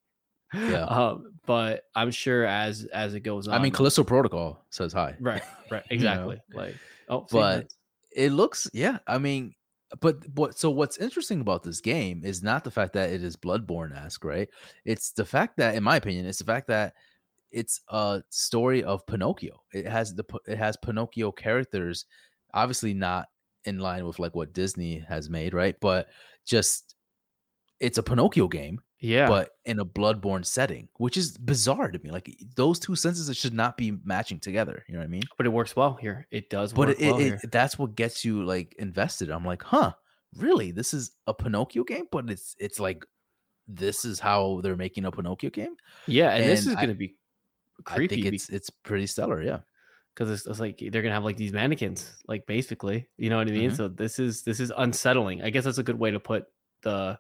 yeah. Um, but I'm sure as as it goes on. I mean, Callisto Protocol says hi. Right. [laughs] Right. Exactly. you know? Like, oh, but it looks, yeah. I mean, but what? So what's interesting about this game is not the fact that it is Bloodborne esque, right? It's the fact that, in my opinion, it's the fact that it's a story of Pinocchio. It has the it has Pinocchio characters, obviously not in line with like what Disney has made, right? But just it's a Pinocchio game yeah. But in a bloodborne setting, which is bizarre to me. Like those two senses should not be matching together. You know what I mean? But it works well here. It does but it, well it, that's what gets you like invested. I'm like, huh, really? This is a Pinocchio game, but it's it's like this is how they're making a Pinocchio game. Yeah, and, and this is gonna be creepy. I think it's it's pretty stellar, yeah. Because it's, it's, like they're gonna have like these mannequins, like basically, you know what I mean. Mm-hmm. So this is this is unsettling. I guess that's a good way to put the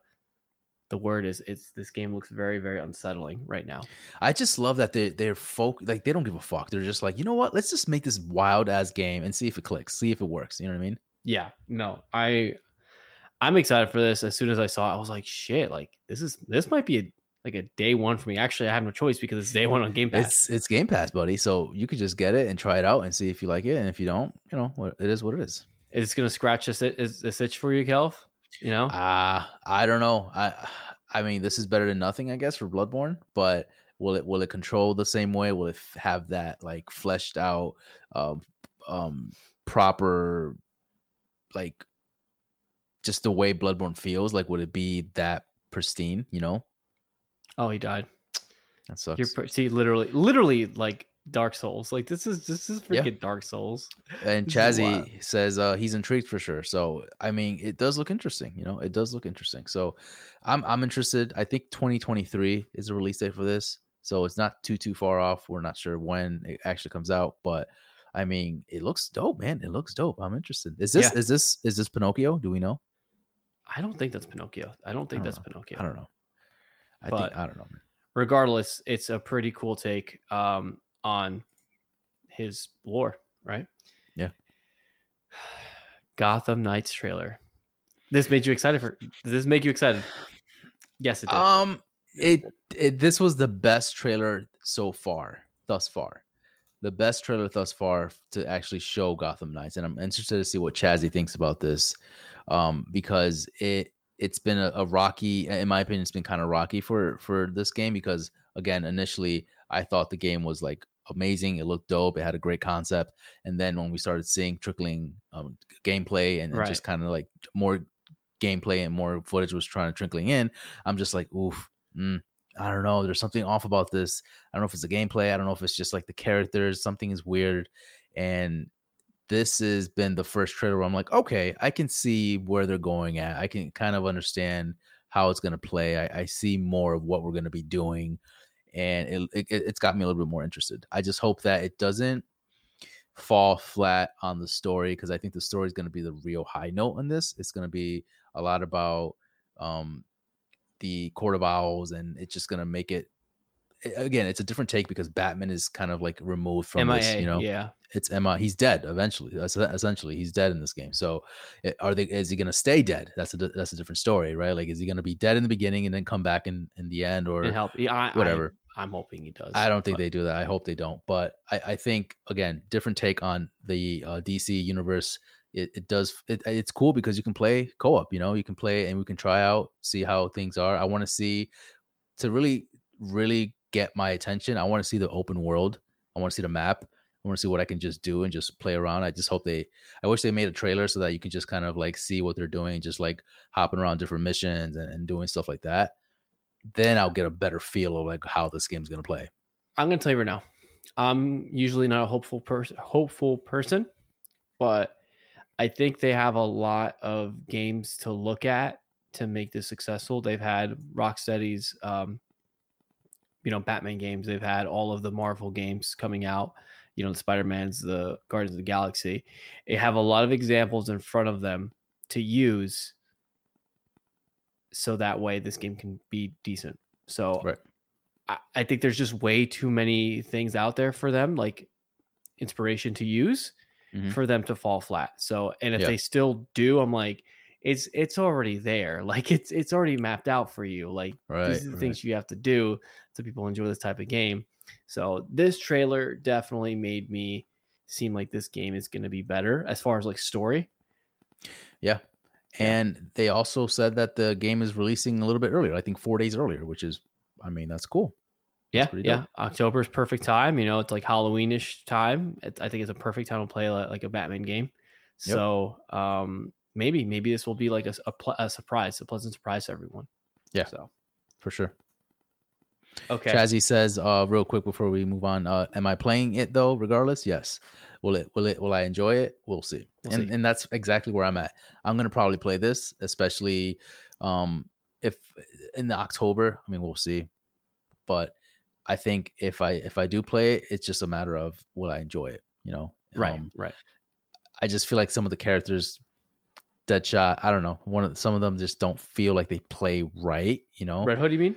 the word is it's this game looks very very unsettling right now i just love that they they're folk like they don't give a fuck they're just like you know what let's just make this wild ass game and see if it clicks see if it works you know what i mean yeah no i i'm excited for this as soon as i saw it i was like shit like this is this might be a like a day one for me actually i have no choice because it's day one on game pass it's it's game pass buddy so you could just get it and try it out and see if you like it and if you don't you know it is what it is it's gonna scratch this, this itch for you kelv you know, uh I don't know. I I mean, this is better than nothing, I guess, for Bloodborne. But will it will it control the same way? Will it have that like fleshed out, um, um, proper, like, just the way Bloodborne feels? Like, would it be that pristine? You know? Oh, he died. That sucks. You're see, literally, literally, like Dark Souls. Like this is this is freaking yeah. Dark Souls. And Chazzy says uh he's intrigued for sure. So I mean it does look interesting, you know, it does look interesting. So I'm I'm interested. I think 2023 is the release date for this. So it's not too too far off. We're not sure when it actually comes out, but I mean it looks dope, man. It looks dope. I'm interested. Is this yeah. is this is this Pinocchio? Do we know? I don't think that's Pinocchio. I don't think I don't that's know. Pinocchio. I don't know. I but think I don't know. Man. Regardless, it's a pretty cool take. Um on his lore, right? Yeah. [sighs] Gotham Knights trailer. This made you excited for does this make you excited? Yes, it did. Um it, it this was the best trailer so far, thus far. The best trailer thus far to actually show Gotham Knights. And I'm interested to see what Chazzy thinks about this. Um, because it it's been a, a rocky, in my opinion, it's been kind of rocky for for this game because again, initially I thought the game was like amazing. It looked dope. It had a great concept. And then when we started seeing trickling um, gameplay and, right. and just kind of like more gameplay and more footage was trying to trickling in, I'm just like, oof, mm, I don't know. There's something off about this. I don't know if it's the gameplay. I don't know if it's just like the characters. Something is weird. And this has been the first trailer where I'm like, okay, I can see where they're going at. I can kind of understand how it's going to play. I, I see more of what we're going to be doing and it, it it's got me a little bit more interested. I just hope that it doesn't fall flat on the story because I think the story is going to be the real high note in this. It's going to be a lot about um, the Court of Owls, and it's just going to make it. Again, it's a different take because Batman is kind of like removed from MIA, this. You know, yeah, it's Emma. He's dead eventually. Essentially he's dead in this game. So, eh, are they? Is he going to stay dead? That's a that's a different story, right? Like, is he going to be dead in the beginning and then come back in in the end, or and help? Yeah, I, whatever. I, am hoping he does. I don't think but. they do that. I hope they don't. But I, I think again, different take on the uh, DC universe. It, it does it, it's cool because you can play co-op. You know, you can play and we can try out, see how things are. I want to see to really really get my attention. I want to see the open world. I want to see the map. I want to see what I can just do and just play around. I just hope they, I wish they made a trailer so that you can just kind of like see what they're doing, just like hopping around different missions and, and doing stuff like that. Then I'll get a better feel of like how this game's gonna play. I'm gonna tell you right now, I'm usually not a hopeful person, hopeful person, but I think they have a lot of games to look at to make this successful. They've had Rocksteady's, um, you know, Batman games. They've had all of the Marvel games coming out you know, the Spider Man's, the Guardians of the Galaxy. They have a lot of examples in front of them to use, so that way this game can be decent. So, right. I, I think there's just way too many things out there for them, like inspiration to use, mm-hmm. for them to fall flat. So, and if they still do, I'm like, it's it's already there. [laughs] Like it's it's already mapped out for you. Like right, these are the right. things you have to do so people enjoy this type of game. So this trailer definitely made me seem like this game is going to be better as far as like story. Yeah. And they also said that the game is releasing a little bit earlier. I think four days earlier, which is, I mean, that's cool. Yeah, yeah. October is perfect time. You know, it's like Halloweenish time. It, I think it's a perfect time to play like, like a Batman game. Yep. So um, maybe maybe this will be like a, a, a surprise, a pleasant surprise to everyone. Yeah. So for sure. Okay. Chazzy says, uh, real quick before we move on, uh, am I playing it though? Regardless, yes. Will it? Will it? Will I enjoy it? We'll see. We'll and see. and that's exactly where I'm at. I'm gonna probably play this, especially um, if in the October. I mean, we'll see. But I think if I if I do play it, it's just a matter of will I enjoy it. You know, right, um, right. I just feel like some of the characters, Deadshot. I don't know. One of some of them just don't feel like they play right. You know, Red Hood. You mean?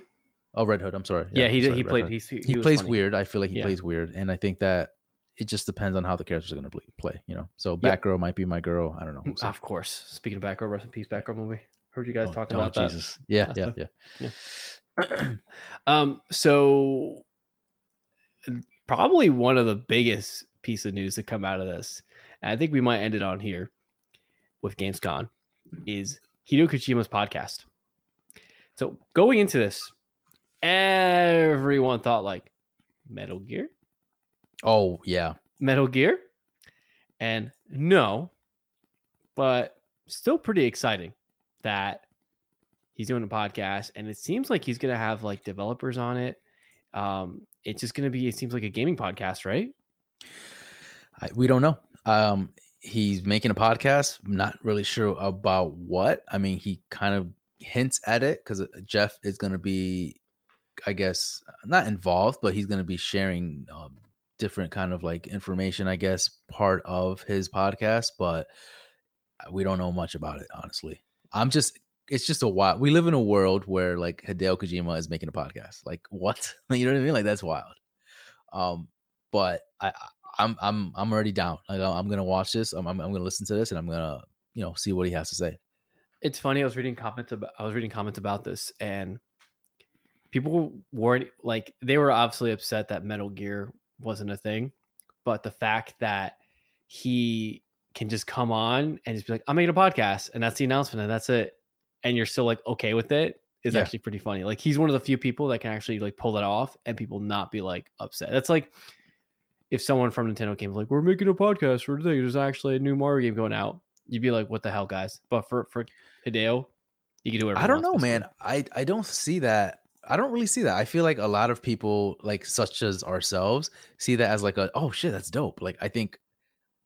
Oh, Red Hood. I'm sorry. Yeah, yeah he sorry, he played. he, he plays funny. weird. I feel like he yeah. plays weird, and I think that it just depends on how the characters are going to play. You know, so Batgirl yep. might be my girl. I don't know. Of course. Speaking of Batgirl, rest in peace, Batgirl movie. Heard you guys oh, talking oh, about Jesus. that. Yeah, yeah, [laughs] yeah, yeah. [clears throat] um. So probably one of the biggest piece of news to come out of this, and I think we might end it on here with Gamescom, is Hideo Kojima's podcast. So going into this, everyone thought like Metal Gear. Oh, yeah. Metal Gear. And no, but still pretty exciting that he's doing a podcast and it seems like he's going to have like developers on it. Um, it's just going to be, it seems like a gaming podcast, right? I, we don't know. Um, he's making a podcast. I'm not really sure about what. I mean, he kind of hints at it because uh, Jeff is going to be I guess not involved, but he's going to be sharing um, different kind of like information, I guess, part of his podcast. But uh, we don't know much about it, honestly. I'm just, it's just a wild. We live in a world where like Hideo Kojima is making a podcast. Like what? [laughs] you know what I mean? Like that's wild. Um, but I, I'm, I'm, I'm already down. Like, I'm gonna watch this. I'm, I'm, I'm gonna listen to this, and I'm gonna, you know, see what he has to say. It's funny. I was reading comments about. I was reading comments about this, and people weren't like they were obviously upset that Metal Gear wasn't a thing, but the fact that he can just come on and just be like, "I'm making a podcast," and that's the announcement, and that's it, and you're still like okay with it is yeah. actually pretty funny. Like he's one of the few people that can actually like pull that off and people not be like upset. That's like if someone from Nintendo came like, "We're making a podcast for today. There's actually a new Mario game going out." You'd be like, "What the hell, guys?" But for for Hideo, you can do it. I don't know, man. I I don't see that I don't really see that. I feel like a lot of people, like such as ourselves, see that as like a oh shit, that's dope. Like I think,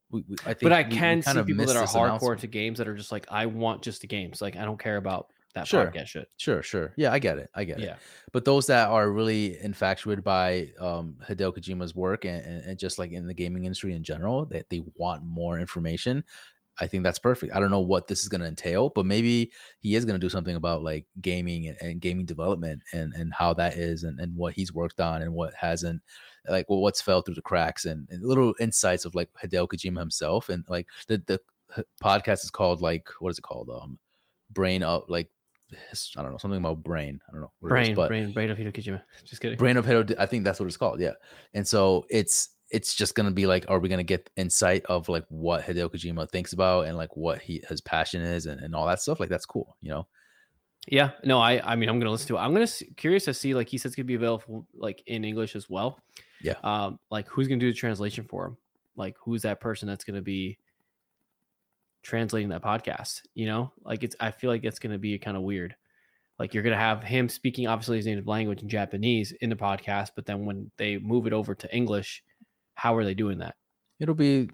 we, we, I think but I can see people that are hardcore to games that are just like I want just the games. Like I don't care about that sure. podcast. Sure, sure. Yeah, I get it. I get it. Yeah. it. But those that are really infatuated by um, Hideo Kojima's work and, and, and just like in the gaming industry in general, that they want more information. I think that's perfect. I don't know what this is going to entail, but maybe he is going to do something about like gaming and, and, gaming development and, and how that is and, and what he's worked on and what hasn't, like well, what's fell through the cracks and, and little insights of like Hideo Kojima himself. And like the, the podcast is called like, what is it called? Um, Brain Up, like I don't know something about brain. I don't know brain, is, brain, brain of Hideo Kojima. [laughs] Just kidding. Brain of Hideo. I think that's what it's called. Yeah, and so it's it's just gonna be like, are we gonna get insight of like what Hideo Kojima thinks about and like what he his passion is and, and all that stuff? Like that's cool, you know. Yeah, no, I I mean I'm gonna listen to it. I'm gonna curious to see like he says it's gonna be available like in English as well. Yeah. Um, like who's gonna do the translation for him? Like who's that person that's gonna be translating that podcast? You know, like it's I feel like it's gonna be kind of weird. Like you're gonna have him speaking obviously his native language in Japanese in the podcast, but then when they move it over to English, how are they doing that? It'll be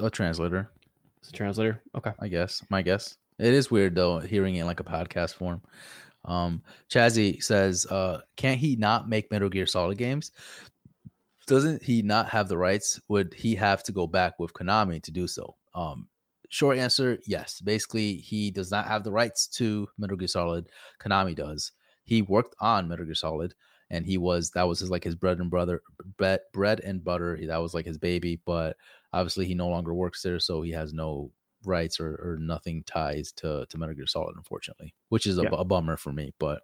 a translator. It's a translator. Okay. I guess. My guess. It is weird though, hearing it in like a podcast form. Um Chazzy says, uh, can't he not make Metal Gear Solid games? Doesn't he not have the rights? Would he have to go back with Konami to do so? Um, short answer, yes. Basically, he does not have the rights to Metal Gear Solid. Konami does. He worked on Metal Gear Solid, and he was that was his like his bread and brother bread, bread and butter. That was like his baby. But obviously, he no longer works there, so he has no rights or, or nothing ties to to Metal Gear Solid, unfortunately, which is a, yeah. a bummer for me. But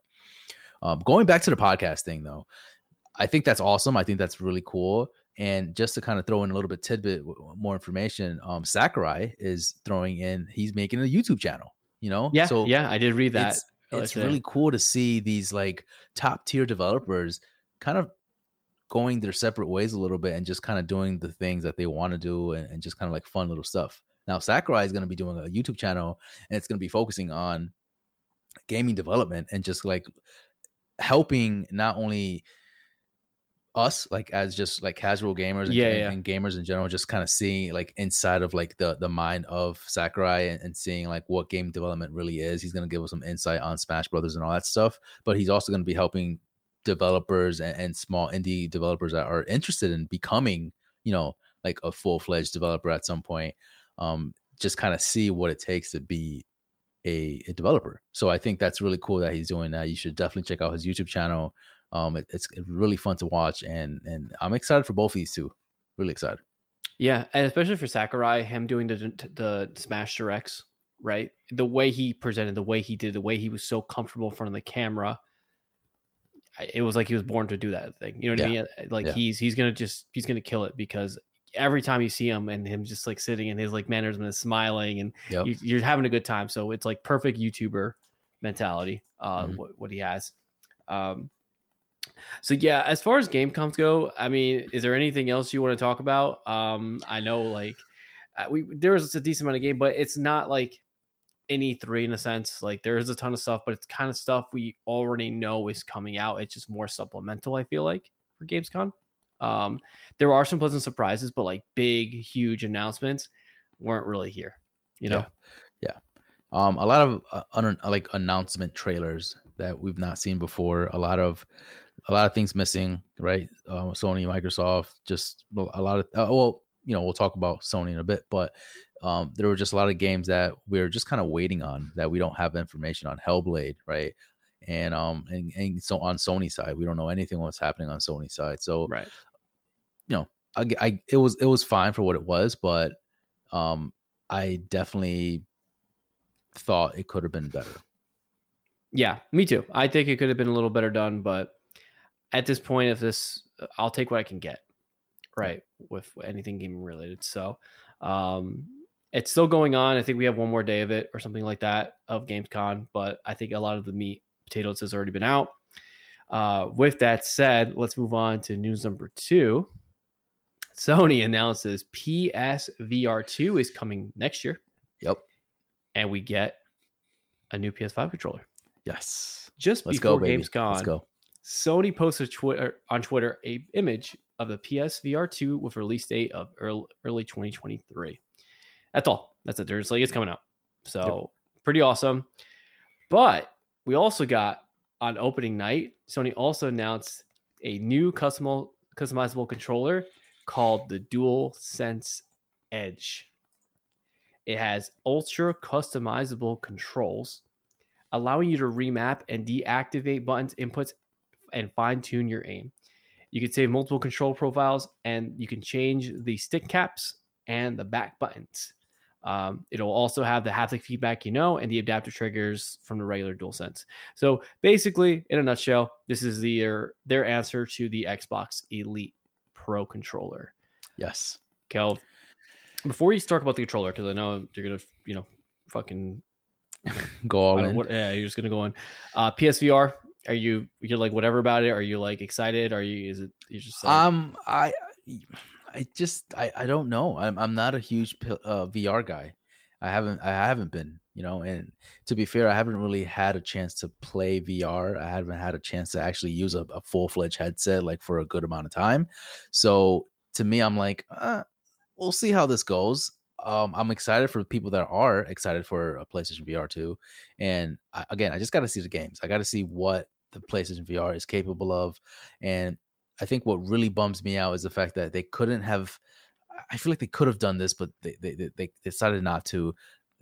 um, going back to the podcast thing, though, I think that's awesome. I think that's really cool. And just to kind of throw in a little bit tidbit more information, um, Sakurai is throwing in. He's making a YouTube channel. You know, yeah, so yeah, I did read that. It's, it's really cool to see these like top tier developers kind of going their separate ways a little bit and just kind of doing the things that they want to do and, and just kind of like fun little stuff. Now Sakurai is going to be doing a YouTube channel and it's going to be focusing on gaming development and just like helping not only us like as just like casual gamers and, yeah, and, yeah. and gamers in general just kind of seeing like inside of like the the mind of sakurai and, and seeing like what game development really is he's going to give us some insight on smash brothers and all that stuff but he's also going to be helping developers and, and small indie developers that are interested in becoming you know like a full-fledged developer at some point um just kind of see what it takes to be a, a developer so i think that's really cool that he's doing that you should definitely check out his youtube channel um, it, it's really fun to watch, and and I'm excited for both of these two. Really excited. Yeah, and especially for Sakurai, him doing the the Smash Directs, right? The way he presented, the way he did, the way he was so comfortable in front of the camera. It was like he was born to do that thing. You know what yeah. I mean? Like yeah. he's he's gonna just he's gonna kill it because every time you see him and him just like sitting in his like manners and smiling and yep. you, are having a good time. So it's like perfect YouTuber mentality. Uh, mm-hmm. what, what he has. Um, so yeah, as far as Gamescom go, I mean, is there anything else you want to talk about? Um, I know like uh, we there was a decent amount of game, but it's not like E3 in a sense. Like there is a ton of stuff, but it's kind of stuff we already know is coming out. It's just more supplemental. I feel like for Gamescom. Um, there are some pleasant surprises, but like big, huge announcements weren't really here. You know. Yeah. yeah. Um, a lot of uh, un- like announcement trailers that we've not seen before. A lot of a lot of things missing, right? Uh, Sony, Microsoft, just a lot of uh, well, you know, we'll talk about Sony in a bit, but um, there were just a lot of games that we are just kind of waiting on that we don't have information on. Hellblade, right? And um, and, and so on Sony side, we don't know anything what's happening on Sony side. So, right, you know, I, I it was it was fine for what it was, but um, I definitely thought it could have been better. Yeah, me too. I think it could have been a little better done, but at this point, if this, I'll take what I can get, right, with anything gaming related. So, um, it's still going on. I think we have one more day of it or something like that of Gamescom, but I think a lot of the meat potatoes has already been out. Uh, with that said, let's move on to news number two. Sony announces PSVR 2 is coming next year. Yep. And we get a new PS5 controller. Yes. Just Let's before go, Gamescom, Let's go. Sony posted Twitter on Twitter a image of the PSVR 2 with release date of early, early 2023. That's all. That's it. There's like it's coming out. So yep. pretty awesome. But we also got on opening night, Sony also announced a new customizable customizable controller called the DualSense Edge. It has ultra customizable controls, allowing you to remap and deactivate buttons, inputs, and fine tune your aim. You can save multiple control profiles and you can change the stick caps and the back buttons. Um, it'll also have the haptic feedback you know and the adaptive triggers from the regular DualSense. So basically, in a nutshell, this is their their answer to the Xbox Elite Pro controller. Yes. Kel, before you talk about the controller, because I know you're gonna, you know, fucking [laughs] go all in. What, yeah, you're just gonna go in. Uh, PSVR. Are you you're like whatever about it? Are you like excited? Are you is it you just like, um I I just I I don't know. I'm I'm not a huge uh, VR guy. I haven't I haven't been you know and to be fair i haven't really had a chance to play vr i haven't had a chance to actually use a, a full-fledged headset like for a good amount of time so to me i'm like uh, we'll see how this goes um, i'm excited for people that are excited for a playstation vr 2 and I, again i just got to see the games i got to see what the PlayStation VR is capable of. And I think what really bums me out is the fact that they couldn't have. I feel like they could have done this, but they they, they decided not to.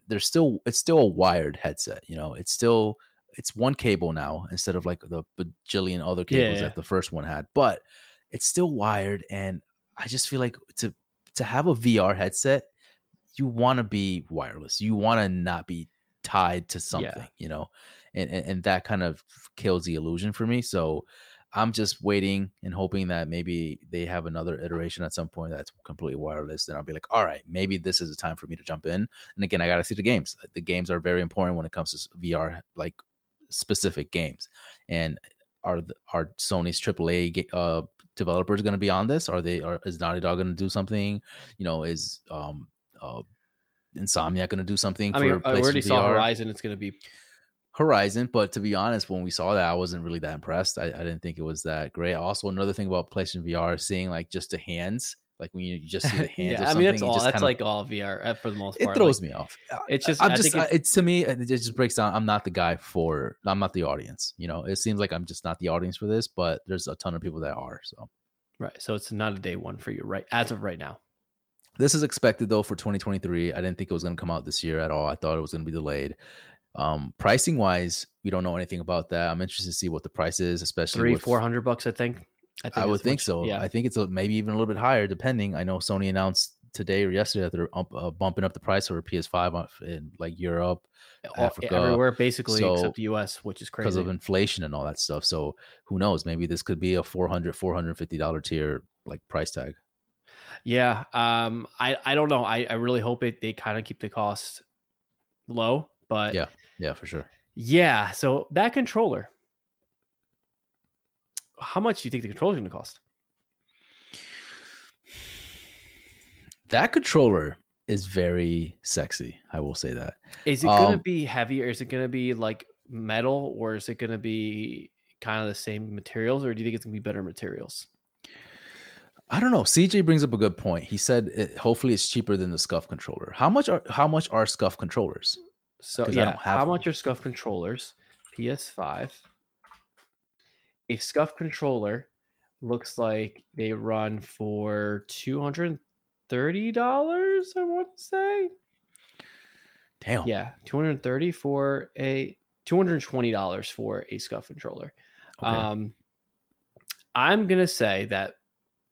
There's still it's still a wired headset, you know. It's still it's one cable now instead of like the bajillion other cables yeah, yeah. that the first one had, but it's still wired. And I just feel like to to have a VR headset, you want to be wireless. You want to not be tied to something, yeah. you know and, and, and that kind of kills the illusion for me. So I'm just waiting and hoping that maybe they have another iteration at some point that's completely wireless. Then I'll be like, all right, maybe this is a time for me to jump in. And again, I got to see the games. The games are very important when it comes to VR, like specific games. And are are Sony's AAA uh, developers going to be on this? Are they? Are is Naughty Dog going to do something? You know, is um uh, Insomniac going to do something? I mean, I already VR? saw Horizon. It's going to be Horizon, but to be honest, when we saw that, I wasn't really that impressed. I, I didn't think it was that great. Also, another thing about PlayStation VR, seeing like just the hands, like when you just see the [laughs] hands. yeah, I mean, that's all. That's kinda, like all VR uh, for the most part. It throws like, me off. It's just, I'm I just, it's, it's to me, it just breaks down. I'm not the guy for. I'm not the audience. You know, it seems like I'm just not the audience for this, but there's a ton of people that are. So, right. So it's not a day one for you, right? As of right now. This is expected though for 2023. I didn't think it was going to come out this year at all. I thought it was going to be delayed. Um, pricing wise, we don't know anything about that. I'm interested to see what the price is, especially three, four hundred bucks. I think. I, think I would think much, so. Yeah. I think it's a, maybe even a little bit higher, depending. I know Sony announced today or yesterday that they're up, uh, bumping up the price for PS5 in like Europe, Africa, everywhere basically so, except the US, which is crazy because of inflation and all that stuff. So who knows? Maybe this could be a 400 450 dollar tier like price tag. Yeah, um, I I don't know. I I really hope it they kind of keep the cost low, but yeah, yeah, for sure. Yeah. So that controller, how much do you think the controller is going to cost? That controller is very sexy. I will say that. Is it going to um, be heavier? Is it going to be like metal or is it going to be kind of the same materials or do you think it's going to be better materials? I don't know. CJ brings up a good point. He said it, hopefully it's cheaper than the SCUF controller. How much are how much are SCUF controllers? So yeah, how much are SCUF controllers? PS5. A SCUF controller looks like they run for two hundred thirty dollars. I want to say. Damn. Yeah, two hundred thirty for a two hundred twenty dollars for a SCUF controller. Okay. Um, I'm gonna say that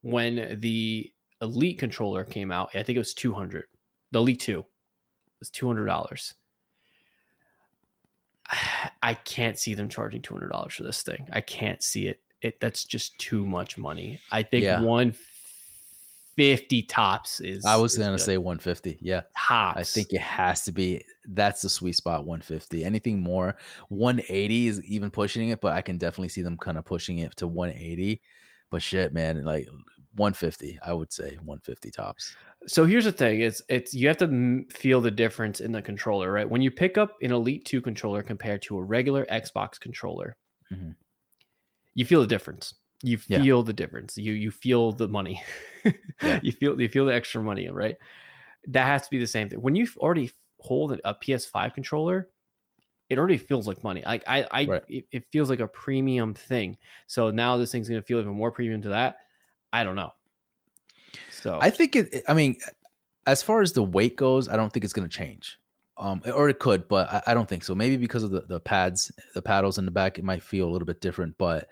when the Elite controller came out, I think it was two hundred. The Elite Two was two hundred dollars. [sighs] I can't see them charging two hundred dollars for this thing. I can't see it. It that's just too much money. I think yeah. one fifty tops is. I was gonna good. say one fifty. Yeah, tops. I think it has to be. That's the sweet spot. One fifty. Anything more, one eighty is even pushing it, but I can definitely see them kind of pushing it to one eighty. But shit, man, like 150 i would say 150 tops so here's the thing it's it's you have to feel the difference in the controller right when you pick up an elite 2 controller compared to a regular xbox controller mm-hmm. you feel the difference you feel yeah. the difference you you feel the money [laughs] yeah. you feel you feel the extra money right that has to be the same thing when you already hold a ps5 controller it already feels like money. Like I, I, right. it, it, feels like a premium thing. So now this thing's gonna feel even more premium to that. I don't know. So I think it. I mean, as far as the weight goes, I don't think it's gonna change. Um, or it could, but I, I don't think so. Maybe because of the, the pads, the paddles in the back, it might feel a little bit different. But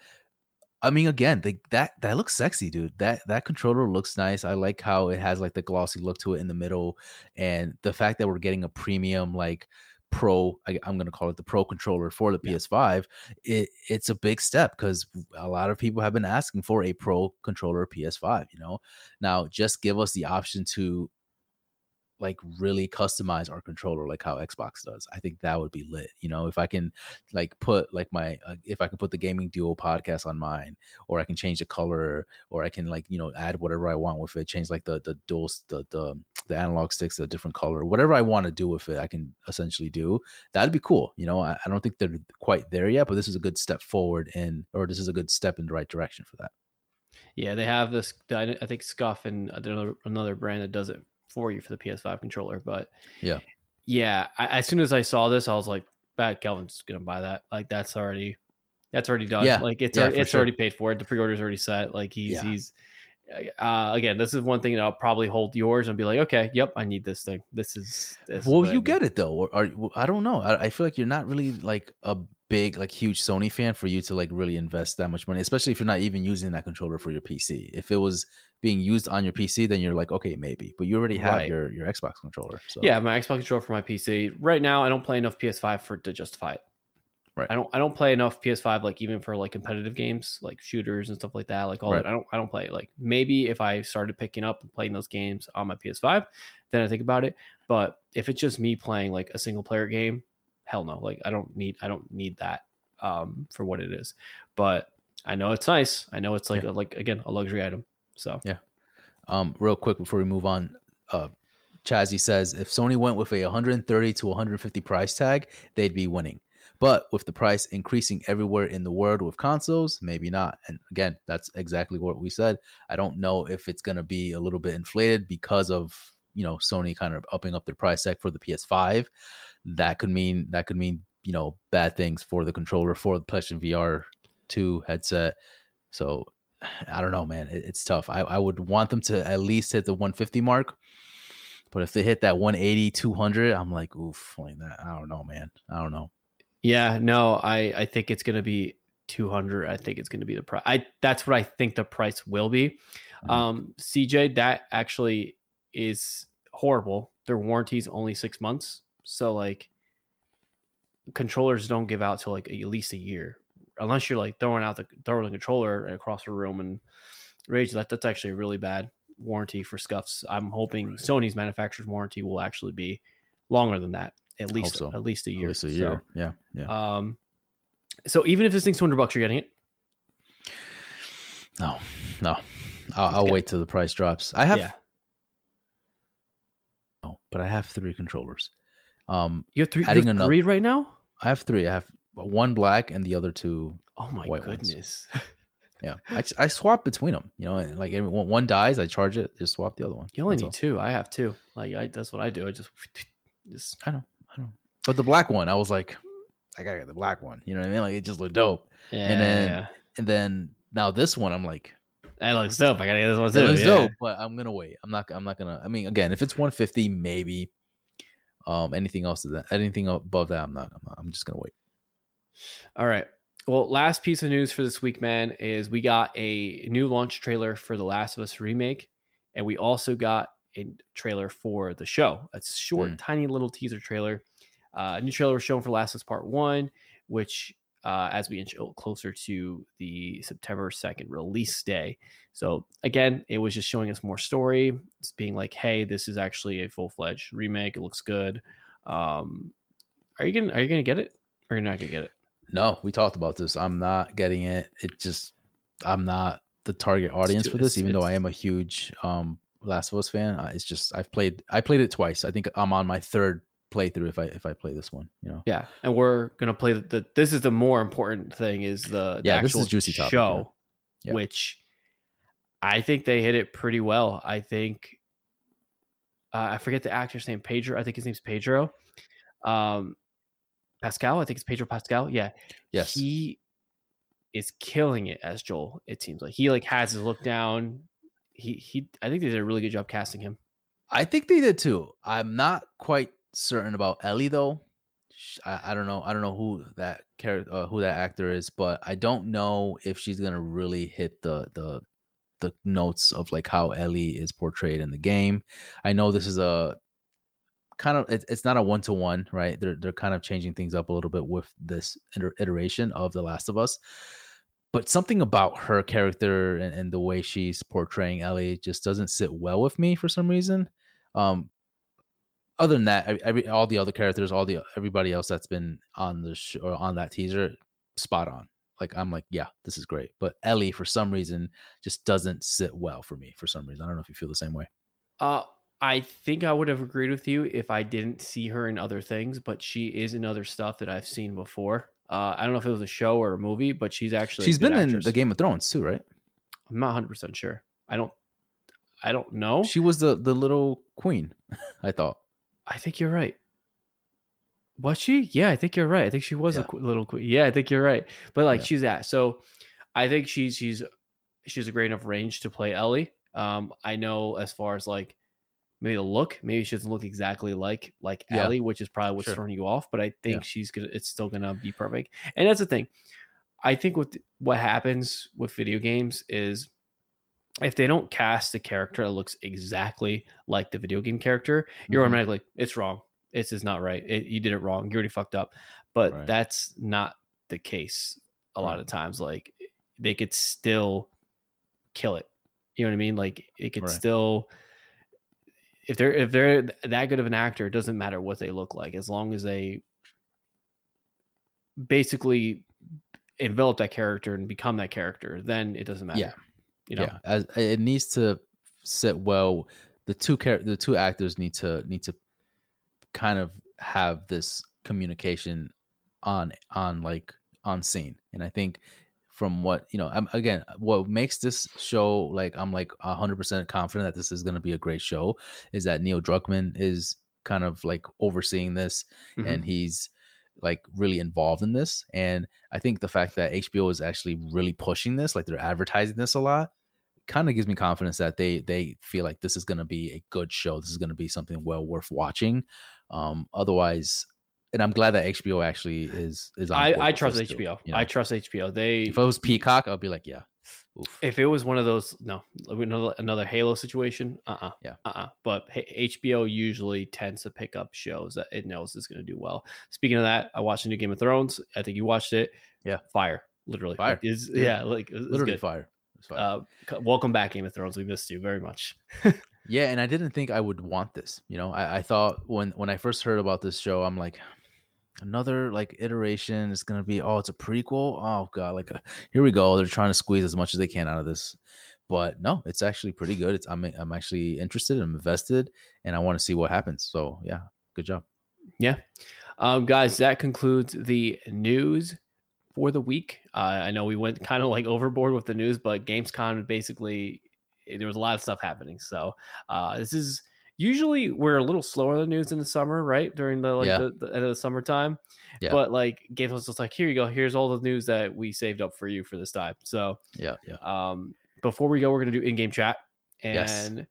I mean, again, the, that that looks sexy, dude. That that controller looks nice. I like how it has like the glossy look to it in the middle, and the fact that we're getting a premium like pro I, am going to call it the pro controller for the yeah. ps5 it, it's a big step because a lot of people have been asking for a pro controller ps5 you know now just give us the option to like really customize our controller like how Xbox does. I think that would be lit. You know, if I can like put like my uh, if I can put the gaming duo podcast on mine, or I can change the color, or I can like you know add whatever I want with it, change like the the dual the the, the analog sticks a different color, whatever I want to do with it, I can essentially do. That'd be cool. You know, I, I don't think they're quite there yet, but this is a good step forward in, or this is a good step in the right direction for that. Yeah, they have this. I think SCUF and another another brand that does it for you for the PS5 controller. But yeah, yeah. I, as soon as I saw this, I was like, "Bad, Kelvin's gonna buy that." Like that's already that's already done. Yeah. Like it's yeah, already, it's sure. already paid for. It. The pre-order's already set. Like he's yeah. he's uh, again, this is one thing that I'll probably hold yours and be like, okay, yep, I need this thing. This is. This well, you get it though. Or, or I don't know. I, I, feel like you're not really like a big, like huge Sony fan for you to like really invest that much money, especially if you're not even using that controller for your PC. If it was being used on your PC, then you're like, okay, maybe. But you already have right. your your Xbox controller. So yeah, my Xbox controller for my PC. Right now, I don't play enough PS5 for to justify it. Right. I don't I don't play enough PS5 like even for like competitive games like shooters and stuff like that like all right. that I don't I don't play it. like maybe if I started picking up and playing those games on my PS5 then I think about it but if it's just me playing like a single player game hell no like I don't need I don't need that um for what it is but I know it's nice I know it's like yeah. a, like again a luxury item so yeah um real quick before we move on uh Chazzy says if Sony went with a 130 to 150 price tag they'd be winning but with the price increasing everywhere in the world with consoles, maybe not. And again, that's exactly what we said. I don't know if it's going to be a little bit inflated because of, you know, Sony kind of upping up their price tag for the PS5. That could mean that could mean, you know, bad things for the controller for the PlayStation VR 2 headset. So [sighs] I don't know, man. It, it's tough. I, I would want them to at least hit the 150 mark. But if they hit that 180, 200, I'm like, oof, like that. I don't know, man. I don't know. Yeah, no, I I think it's going to be 200. I think it's going to be the price. I that's what I think the price will be. Mm-hmm. Um CJ that actually is horrible. Their warranty is only 6 months. So like controllers don't give out till like at least a year unless you're like throwing out the throwing controller across the room and rage that that's actually a really bad warranty for SCUFs. I'm hoping Sony's manufacturer's warranty will actually be longer than that at least so. at least a year. At least a year. So, yeah. Yeah. Um, so even if this thing's two hundred bucks, you're getting it. No, no. I'll, I'll wait till the price drops. I have. Yeah. No, but I have three controllers. Um, you have three. Adding you have three right now. I have three. I have one black and the other two. Oh my goodness. yeah, [laughs] I, I swap between them. You know, like one dies, I charge it, just swap the other one. You only that's need all. two. I have two. Like I, that's what I do. I just, [sniffs] just I know. I don't. But the black one, I was like, I gotta get the black one. You know what I mean? Like it just looked dope. Yeah. And then and then now this one, I'm like, that looks dope. I gotta get this one too. It looks yeah. dope, but I'm gonna wait. I'm not. I'm not gonna. I mean, again, if it's 150, maybe. Um, anything else that? Anything above that, I'm not. I'm, not, I'm just gonna wait. All right. Well, last piece of news for this week, man, is we got a new launch trailer for The Last of Us remake, and we also got a trailer for the show. A short, mm. tiny little teaser trailer. Uh, a new trailer was shown for Last of Us Part One, which uh, as we inch closer to the September 2nd release day. So again, it was just showing us more story. It's being like, hey, this is actually a full fledged remake. It looks good. Um, are you gonna are you gonna get it or you're not gonna get it? No, we talked about this. I'm not getting it. It just I'm not the target audience for this, even though I am a huge um Last of Us fan. It's just I've played I played it twice. I think I'm on my third playthrough if I if I play this one. You know. Yeah, and we're gonna play the. the this is the more important thing is the, yeah the this is juicy topic, show, yeah. which I think they hit it pretty well. I think uh, I forget the actor's name, Pedro. I think his name's Pedro. Um, Pascal. I think it's Pedro Pascal. Yeah. Yes. He is killing it as Joel. It seems like he like has his look down. He he. I think they did a really good job casting him. I think they did too. I'm not quite certain about Ellie though. I, I don't know. I don't know who that character, uh, who that actor is, but I don't know if she's gonna really hit the the the notes of like how Ellie is portrayed in the game. I know this is a kind of it, it's not a one to one, right? They're they're kind of changing things up a little bit with this iteration of The Last of Us. But something about her character and, and the way she's portraying Ellie just doesn't sit well with me for some reason. Um, other than that, every all the other characters, all the everybody else that's been on the show or on that teaser, spot on. Like I'm like, yeah, this is great. But Ellie, for some reason, just doesn't sit well for me. For some reason, I don't know if you feel the same way. Uh, I think I would have agreed with you if I didn't see her in other things, but she is in other stuff that I've seen before. Uh, I don't know if it was a show or a movie, but she's actually she's been actress. in the Game of Thrones too, right? I'm not 100 percent sure. I don't, I don't know. She was the the little queen. [laughs] I thought. I think you're right. Was she? Yeah, I think you're right. I think she was yeah. a little queen. Yeah, I think you're right. But like yeah. she's that. So I think she's she's she's a great enough range to play Ellie. Um, I know as far as like maybe the look, maybe she doesn't look exactly like like yeah. Ellie, which is probably what's sure. throwing you off. But I think yeah. she's gonna it's still gonna be perfect. And that's the thing. I think what what happens with video games is if they don't cast a character that looks exactly like the video game character, you're mm-hmm. automatically it's wrong. This is not right. It, you did it wrong. You already fucked up. But right. that's not the case a lot of times. Like they could still kill it. You know what I mean? Like it could right. still if they're if they're that good of an actor, it doesn't matter what they look like as long as they basically envelop that character and become that character, then it doesn't matter. Yeah. You know, yeah. As, it needs to sit well. The two char- the two actors need to need to kind of have this communication on on like on scene, and I think from what you know I'm, again what makes this show like i'm like 100% confident that this is going to be a great show is that neil druckmann is kind of like overseeing this mm-hmm. and he's like really involved in this and i think the fact that hbo is actually really pushing this like they're advertising this a lot kind of gives me confidence that they they feel like this is going to be a good show this is going to be something well worth watching um otherwise and I'm glad that HBO actually is is. I I trust HBO. you know? I trust HBO. They if it was Peacock, I'll be like, yeah. Oof. If it was one of those, no, another another Halo situation, uh, uh-uh, uh yeah, uh, uh-uh. But HBO usually tends to pick up shows that it knows is going to do well. Speaking of that, I watched a new Game of Thrones. I think you watched it. Yeah, fire, literally fire. Is yeah, like literally fire. Uh, welcome back, Game of Thrones. We missed you very much. [laughs] yeah, and I didn't think I would want this. You know, I, I thought when when I first heard about this show, I'm like, another like iteration is going to be oh it's a prequel? Oh god like a, uh, here we go. They're trying to squeeze as much as they can out of this. But no it's actually pretty good. It's i'm, I'm actually interested i'm invested and i want to see what happens. So yeah good job. Yeah. Um guys that concludes the news for the week uh, i know we went kind of like overboard with the news but gamescom basically there was a lot of stuff happening so uh this is usually we're a little slower than news in the summer, right? During the like yeah. the, the, end of the summertime. Yeah. But like Gabe was just like, here you go. Here's all the news that we saved up for you for this time. So yeah, yeah. Um, before we go, we're gonna do in-game chat. And yes.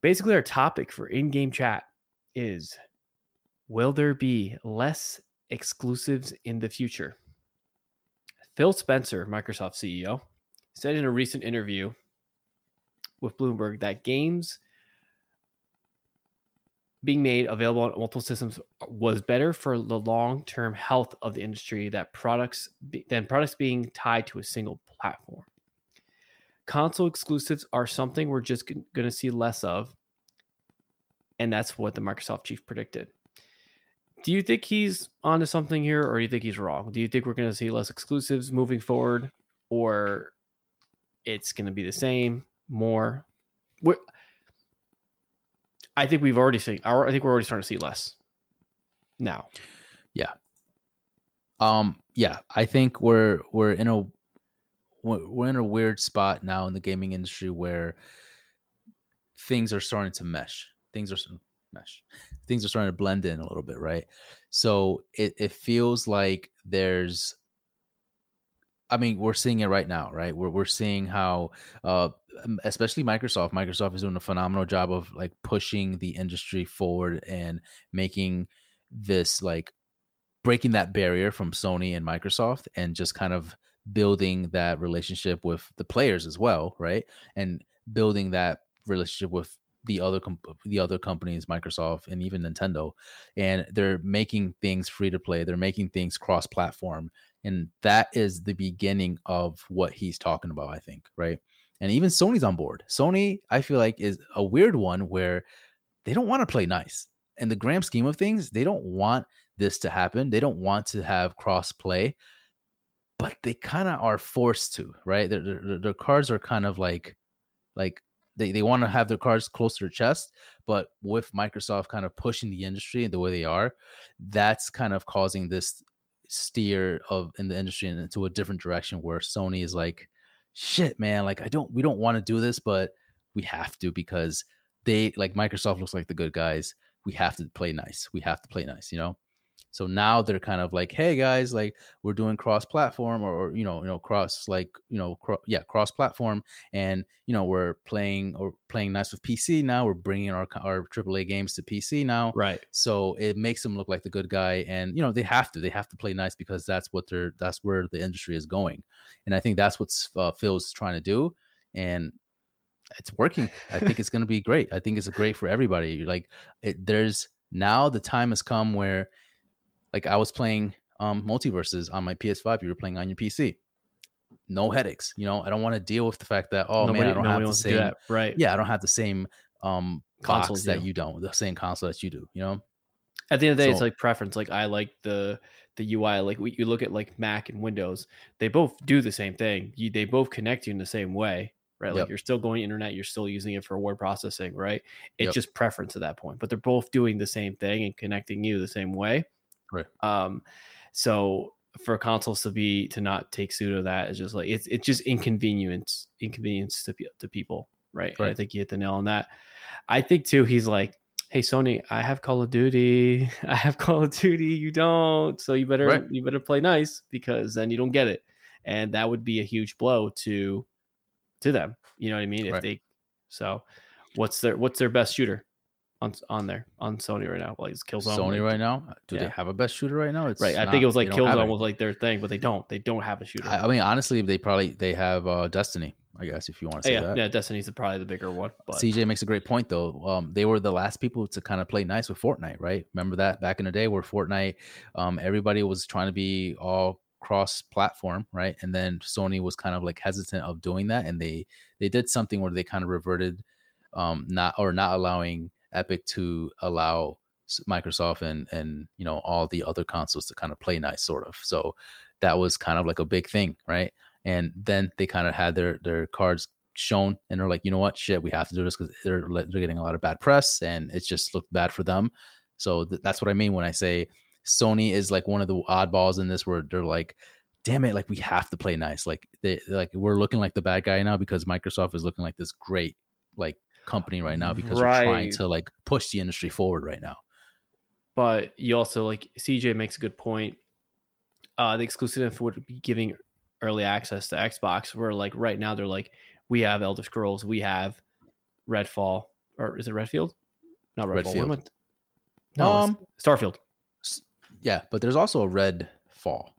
basically our topic for in-game chat is will there be less exclusives in the future? Phil Spencer, Microsoft CEO, said in a recent interview with Bloomberg that games being made available on multiple systems was better for the long-term health of the industry that products be, than products being tied to a single platform. Console exclusives are something we're just going to see less of, and that's what the Microsoft chief predicted. Do you think he's onto something here, or do you think he's wrong? Do you think we're going to see less exclusives moving forward, or it's going to be the same, more? We're, I think we've already seen. I think we're already starting to see less now. Yeah. Um. Yeah. I think we're we're in a we're in a weird spot now in the gaming industry where things are starting to mesh. Things are mesh. Things are starting to blend in a little bit, right? So it, it feels like there's I mean, we're seeing it right now, right? We're we're seeing how, uh, especially Microsoft. Microsoft is doing a phenomenal job of like pushing the industry forward and making this like breaking that barrier from Sony and Microsoft, and just kind of building that relationship with the players as well, right? And building that relationship with the other comp- the other companies, Microsoft and even Nintendo, and they're making things free to play. They're making things cross platform, and that is the beginning of what he's talking about. I think, right? And even Sony's on board. Sony, I feel like, is a weird one where they don't want to play nice. In the grand scheme of things, they don't want this to happen. They don't want to have cross play, but they kind of are forced to, right? Their, their, their cards are kind of like, like they, they want to have their cards close to their chest, but with Microsoft kind of pushing the industry the way they are, that's kind of causing this steer of in the industry into a different direction where Sony is like, shit, man, like I don't we don't want to do this, but we have to because they like Microsoft looks like the good guys. We have to play nice. We have to play nice, you know. So now they're kind of like, hey guys, like we're doing cross platform or, or, you know, you know, cross like, you know, cro- yeah, cross platform, and you know, we're playing or playing nice with PC now. We're bringing our our AAA games to PC now, right? So it makes them look like the good guy, and you know, they have to, they have to play nice because that's what they're, that's where the industry is going, and I think that's what uh, Phil's trying to do, and it's working. I think it's going to be great. I think it's great for everybody. Like, it, there's now the time has come where like I was playing um MultiVersus on my PS5, you were playing on your PC. No headaches. You know, I don't want to deal with the fact that oh nobody, man, I don't have the same right. Yeah, I don't have the same um consoles that you don't, the same console that you do, you know. At the end of the day, so, it's like preference. Like I like the the UI. Like we, you look at like Mac and Windows, they both do the same thing. You, they both connect you in the same way, right? Like yep. you're still going internet, you're still using it for word processing, right? It's yep. just preference at that point, but they're both doing the same thing and connecting you the same way. Right. Um, so for consoles to be to not take suit of that is just like it's it's just inconvenience inconvenience to to people, right? right. I think you hit the nail on that. I think too. He's like, hey Sony, I have Call of Duty. [laughs] I have Call of Duty. You don't, so you better right. you better play nice because then you don't get it, and that would be a huge blow to to them. You know what I mean? If right. they so, what's their what's their best shooter? On on there on Sony right now. Like it's Killzone. Sony right now. Do yeah. they have a best shooter right now? It's right. I think it was like Killzone was like their thing, but they don't. They don't have a shooter. I, I mean, honestly, they probably they have uh Destiny. I guess if you want to say yeah, that. Yeah, Destiny's probably the bigger one. But. CJ makes a great point though. Um, they were the last people to kind of play nice with Fortnite, right? Remember that back in the day where Fortnite, um, everybody was trying to be all cross-platform, right? And then Sony was kind of like hesitant of doing that, and they they did something where they kind of reverted, um, not or not allowing Epic to allow Microsoft and and you know all the other consoles to kind of play nice, sort of. So that was kind of like a big thing, right? And then they kind of had their their cards shown, and they're like, you know what, shit, we have to do this because they're they're getting a lot of bad press, and it just looked bad for them. So th- that's what I mean when I say Sony is like one of the oddballs in this, where they're like, damn it, like we have to play nice. Like they like we're looking like the bad guy now because Microsoft is looking like this great like company right now because right. we're trying to like push the industry forward right now. But you also like CJ makes a good point. Uh, the exclusive would be giving early access to Xbox. Where like right now they're like, we have Elder Scrolls, we have Redfall, or is it Redfield? Not Redfall. Redfield. No, um, Starfield. Yeah, but there's also a Red Fall.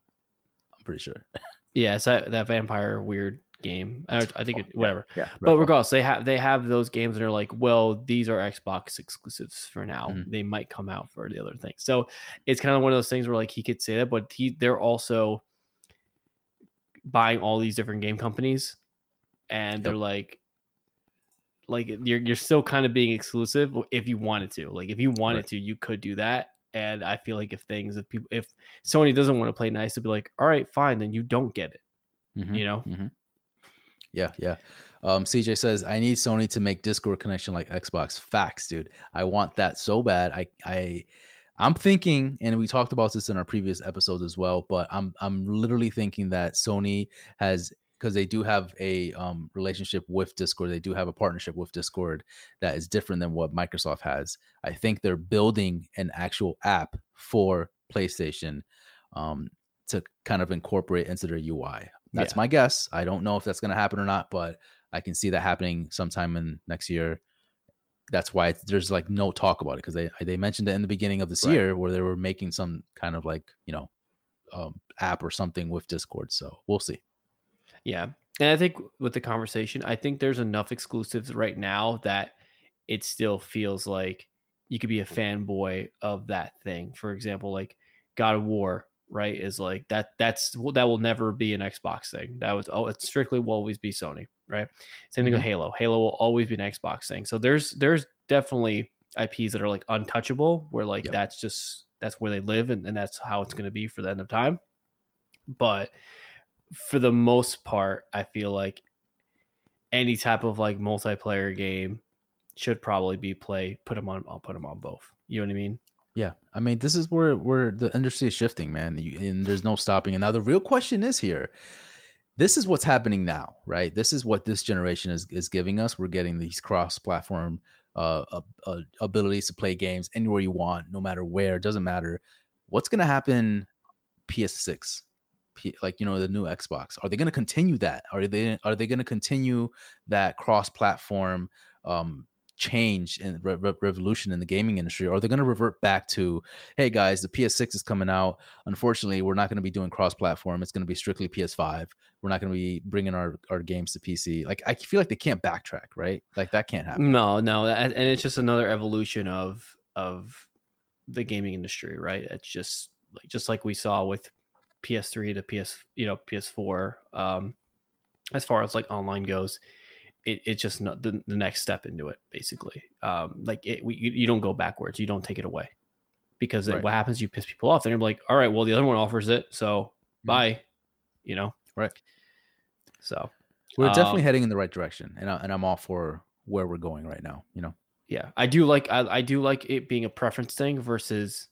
I'm pretty sure. Yeah, it's that, that vampire weird game. I, I think it, whatever. Yeah. But regardless, they have they have those games that are like, well, these are Xbox exclusives for now. Mm-hmm. They might come out for the other things. So it's kind of one of those things where like he could say that, but he they're also buying all these different game companies, and yep. they're like, like you're you're still kind of being exclusive if you wanted to. Like if you wanted right. to, you could do that. And I feel like if things if people if Sony doesn't want to play nice, to be like, all right, fine, then you don't get it. Mm-hmm. You know. Mm-hmm. Yeah, yeah. Um, CJ says, I need Sony to make Discord connection like Xbox. Facts, dude. I want that so bad. I I I'm thinking, and we talked about this in our previous episodes as well, but I'm I'm literally thinking that Sony has because they do have a um, relationship with Discord. They do have a partnership with Discord that is different than what Microsoft has. I think they're building an actual app for PlayStation um, to kind of incorporate into their UI. That's yeah. my guess. I don't know if that's going to happen or not, but I can see that happening sometime in next year. That's why there's like no talk about it because they they mentioned it in the beginning of this right. year where they were making some kind of like you know um, app or something with Discord. So we'll see. Yeah. And I think with the conversation, I think there's enough exclusives right now that it still feels like you could be a fanboy of that thing. For example, like God of War, right? Is like that that's that will never be an Xbox thing. That was oh, it strictly will always be Sony, right? Same thing mm-hmm. with Halo. Halo will always be an Xbox thing. So there's there's definitely IPs that are like untouchable, where like yep. that's just that's where they live and, and that's how it's gonna be for the end of time. But for the most part, I feel like any type of like multiplayer game should probably be play. Put them on. I'll put them on both. You know what I mean? Yeah, I mean this is where where the industry is shifting, man, and there's no stopping. And now the real question is here. This is what's happening now, right? This is what this generation is is giving us. We're getting these cross-platform uh, uh, uh abilities to play games anywhere you want, no matter where. It doesn't matter. What's to happen PS6? like you know the new Xbox? Are they to continue that? Are they are they to continue that cross platform um, change and re- re- revolution in the gaming industry? Or they're they going to revert back to, hey guys, the PS6 is coming out. Unfortunately, we're not going to be doing cross platform. It's going to be strictly PS5. We're not going to be bringing our, our games to PC. Like I feel like they can't backtrack, right? Like that can't happen. No, no, and it's just another evolution of of the gaming industry, right? It's just like just like we saw with PS3 to PS, you know, PS4. Um, as far as like online goes, it, it's just not the, the next step into it, basically. Um, like it, we, you, you don't go backwards, you don't take it away because right. what happens, you piss people off. Then they're like, all right, well, the other one offers it, so mm-hmm. bye, you know, right? So we're definitely um, heading in the right direction, and I, and I'm all for where we're going right now. You know, yeah, I do like I, I do like it being a preference thing versus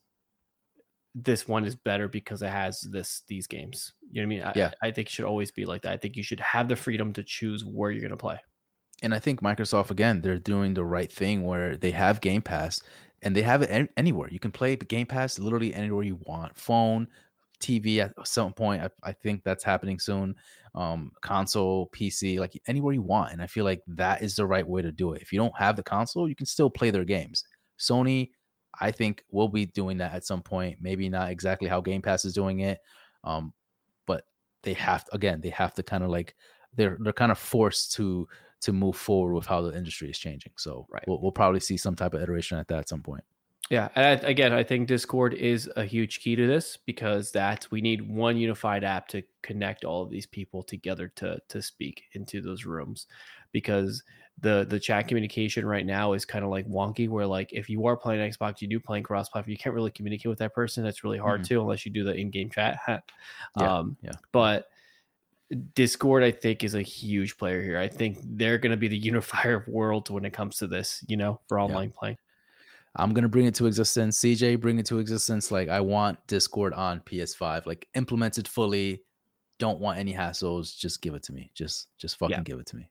this one is better because it has this these games. You know what I mean? Yeah. I, I think it should always be like that. I think you should have the freedom to choose where you're gonna play. And I think Microsoft again, they're doing the right thing where they have Game Pass and they have it anywhere. You can play Game Pass literally anywhere you want. Phone, TV at some point. I, I think that's happening soon. Um, console, PC, like anywhere you want. And I feel like that is the right way to do it. If you don't have the console, you can still play their games. Sony I think we'll be doing that at some point. Maybe not exactly how Game Pass is doing it, um, but they have again they have to kind of like they're they're kind of forced to to move forward with how the industry is changing. So right. we'll, we'll probably see some type of iteration at that at some point. Yeah, and I, again, I think Discord is a huge key to this because that we need one unified app to connect all of these people together to to speak into those rooms because the the chat communication right now is kind of like wonky where like if you are playing xbox you do playing cross platform you can't really communicate with that person That's really hard mm-hmm. to unless you do the in-game chat yeah, um yeah but discord i think is a huge player here i think they're going to be the [laughs] unifier of worlds when it comes to this you know for online yeah. playing i'm going to bring it to existence cj bring it to existence like i want discord on ps5 like implemented fully don't want any hassles just give it to me just just fucking yeah. give it to me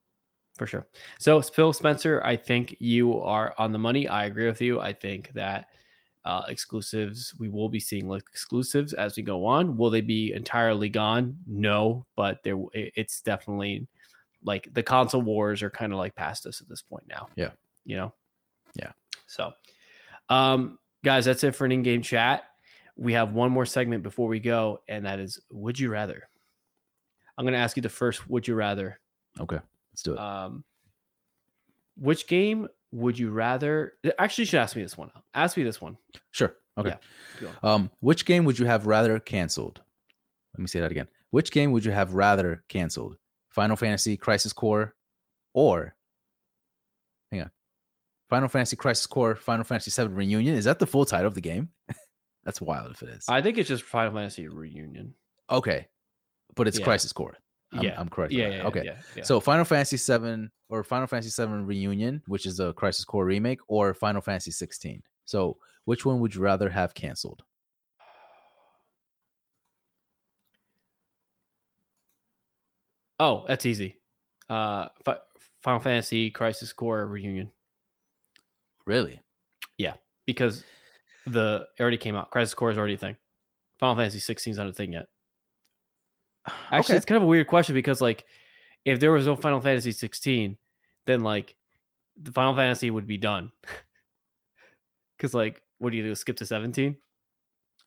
for sure. So, Phil Spencer, I think you are on the money. I agree with you. I think that uh, exclusives, we will be seeing like exclusives as we go on. Will they be entirely gone? No, but there, it's definitely like the console wars are kind of like past us at this point now. Yeah. You know? Yeah. So, um, guys, that's it for an in game chat. We have one more segment before we go, and that is Would You Rather? I'm going to ask you the first Would You Rather. Okay. Let's do it. Um, which game would you rather? Actually, you should ask me this one. Ask me this one. Sure. Okay. Yeah. Um, which game would you have rather canceled? Let me say that again. Which game would you have rather canceled? Final Fantasy Crisis Core or hang on. Final Fantasy Crisis Core, Final Fantasy 7 Reunion. Is that the full title of the game? [laughs] That's wild if it is. I think it's just Final Fantasy Reunion. Okay. But it's yeah. Crisis Core. I'm, yeah, I'm correct. Yeah, yeah, okay. Yeah. So Final Fantasy Seven or Final Fantasy Seven Reunion, which is a Crisis Core remake, or Final Fantasy 16. So which one would you rather have canceled? Oh, that's easy. Uh, Final Fantasy Crisis Core reunion. Really? Yeah, because the it already came out. Crisis Core is already a thing. Final Fantasy 16 is not a thing yet. Actually, okay. it's kind of a weird question because like if there was no Final Fantasy 16, then like the Final Fantasy would be done. [laughs] Because like, what do you do? Skip to 17?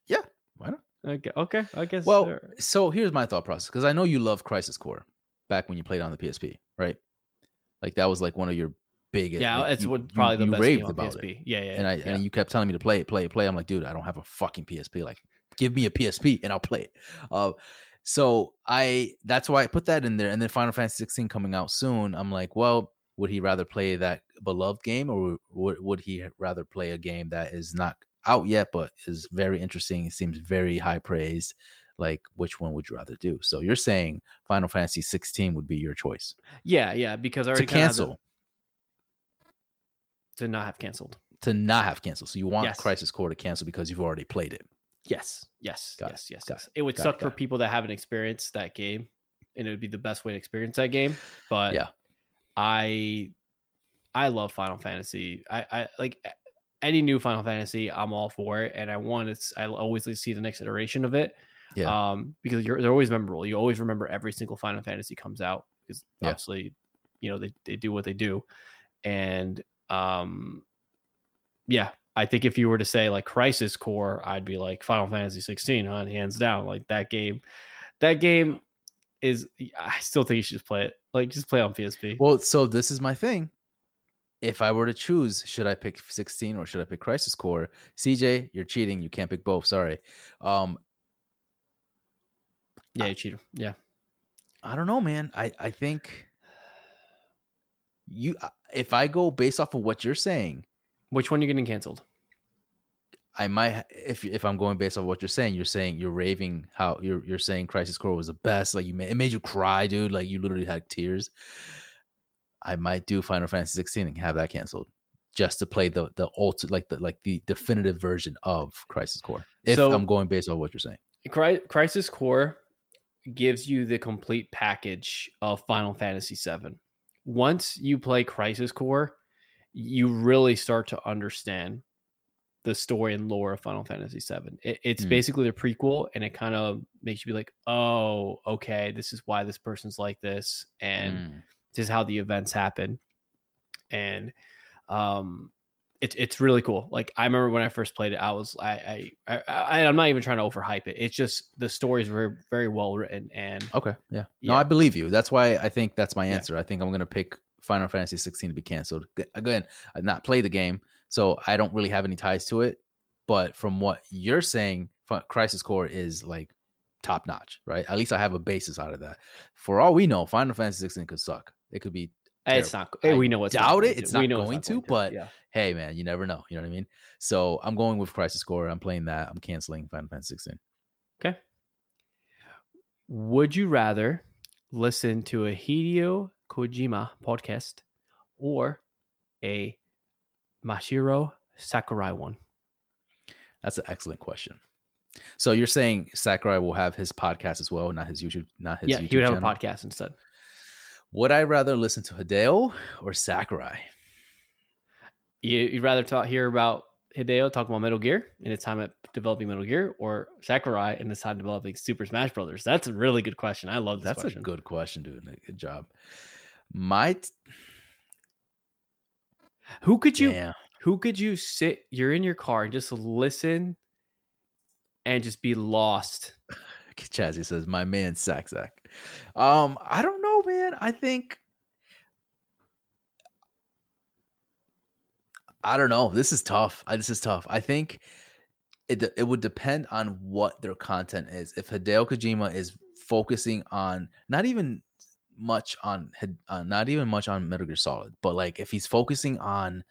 Yeah, why not? Okay, okay, I guess. Well, so here's my thought process because I know you love Crisis Core back when you played on the PSP, right? Like that was like one of your biggest. Yeah, like, it's you, what probably you, the best raved about PSP. It. Yeah, yeah. And I yeah. and you kept telling me to play it, play it, play. I'm like, dude, I don't have a fucking PSP. Like, give me a PSP and I'll play it. Uh, so I that's why I put that in there. And then Final Fantasy 16 coming out soon. I'm like, well, would he rather play that beloved game or would, would he rather play a game that is not out yet but is very interesting? It seems very high praised. Like, which one would you rather do? So you're saying Final Fantasy 16 would be your choice? Yeah, yeah, because I already to cancel. To not have canceled. To not have canceled. So you want yes. Crisis Core to cancel because you've already played it. Yes, yes, got yes, it. yes, yes. It, it would got suck it, for people that haven't experienced that game, and it would be the best way to experience that game. But yeah, I I love Final Fantasy. I, I like any new Final Fantasy. I'm all for it, and I want it. I always see the next iteration of it. Yeah. Um, because you're they're always memorable. You always remember every single Final Fantasy comes out because yeah. obviously, you know they they do what they do, and um, yeah. I think if you were to say like Crisis Core, I'd be like Final Fantasy 16, huh? Hands down. Like that game, that game is. I still think you should just play it. Like just play on PSP. Well, so this is my thing. If I were to choose, should I pick 16 or should I pick Crisis Core? CJ, you're cheating. You can't pick both. Sorry. Um Yeah, you cheater. Yeah. I don't know, man. I I think you uh, if I go based off of what you're saying, which one are you getting canceled? I might if if I'm going based on what you're saying, you're saying you're raving how you're you're saying Crisis Core was the best. Like you made it made you cry, dude. Like you literally had tears. I might do Final Fantasy 16 and have that canceled just to play the the ultimate like the like the definitive version of Crisis Core. If so, I'm going based on what you're saying. Crisis Core gives you the complete package of Final Fantasy 7. Once you play Crisis Core, you really start to understand the story and lore of Final Fantasy VII. It, it's mm. basically the prequel, and it kind of makes you be like, "Oh, okay, this is why this person's like this, and mm. this is how the events happen." And um, it's it's really cool. Like I remember when I first played it, I was I I, I am not even trying to overhype it. It's just the story is very very well written and okay, yeah. yeah. No, I believe you. That's why I think that's my answer. Yeah. I think I'm gonna pick Final Fantasy 16 to be canceled. Again, I've not played the game. So I don't really have any ties to it. But from what you're saying, Crisis Core is like top notch, right? At least I have a basis out of that. For all we know, Final Fantasy 16 could suck. It could be. Terrible. It's not. I we know it's doubt it. It's not, going, it's not going to, to, but yeah. hey, man, you never know. You know what I mean? So I'm going with Crisis Core. I'm playing that. I'm canceling Final Fantasy 16. Okay. Would you rather listen to a Hideo Kojima podcast or a Masahiro Sakurai one? That's an excellent question. So you're saying Sakurai will have his podcast as well, not his YouTube, not his. Yeah, YouTube he would have channel? a podcast instead. Would I rather listen to Hideo or Sakurai? You, would rather talk hear about Hideo talking about Metal Gear and his time at developing Metal Gear, or Sakurai and his time developing Super Smash Brothers? That's a really good question. I love That's question. a good question, dude. Good job. My t- who could you yeah. who could you sit you're in your car and just listen and just be lost? [laughs] Chazzy says, my man Sack Sack. Um, I don't know, man. I think I don't know. This is tough. I, this is tough. I think it it would depend on what their content is. If Hideo Kojima is focusing on not even much on uh, not even much on Metal Gear Solid, but like if he's focusing on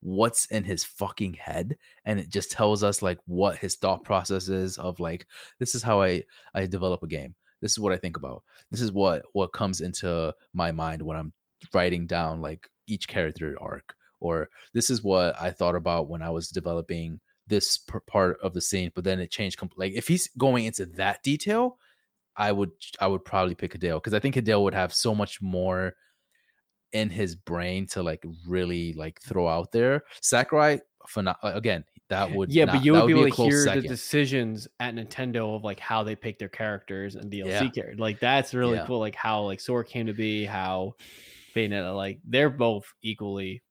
what's in his fucking head and it just tells us like what his thought process is of like this is how I I develop a game. This is what I think about. This is what what comes into my mind when I'm writing down like each character arc or this is what I thought about when I was developing this part of the scene but then it changed completely like if he's going into that detail I would I would probably pick Hideo because I think Hideo would have so much more in his brain to like really like throw out there. Sakurai, phenom- again, that would yeah, not, but you would would be able to hear second. the decisions at Nintendo of like how they pick their characters and DLC Yeah. characters. Like that's really Yeah. cool. Like how like Sora came to be, how Bayonetta, like they're both equally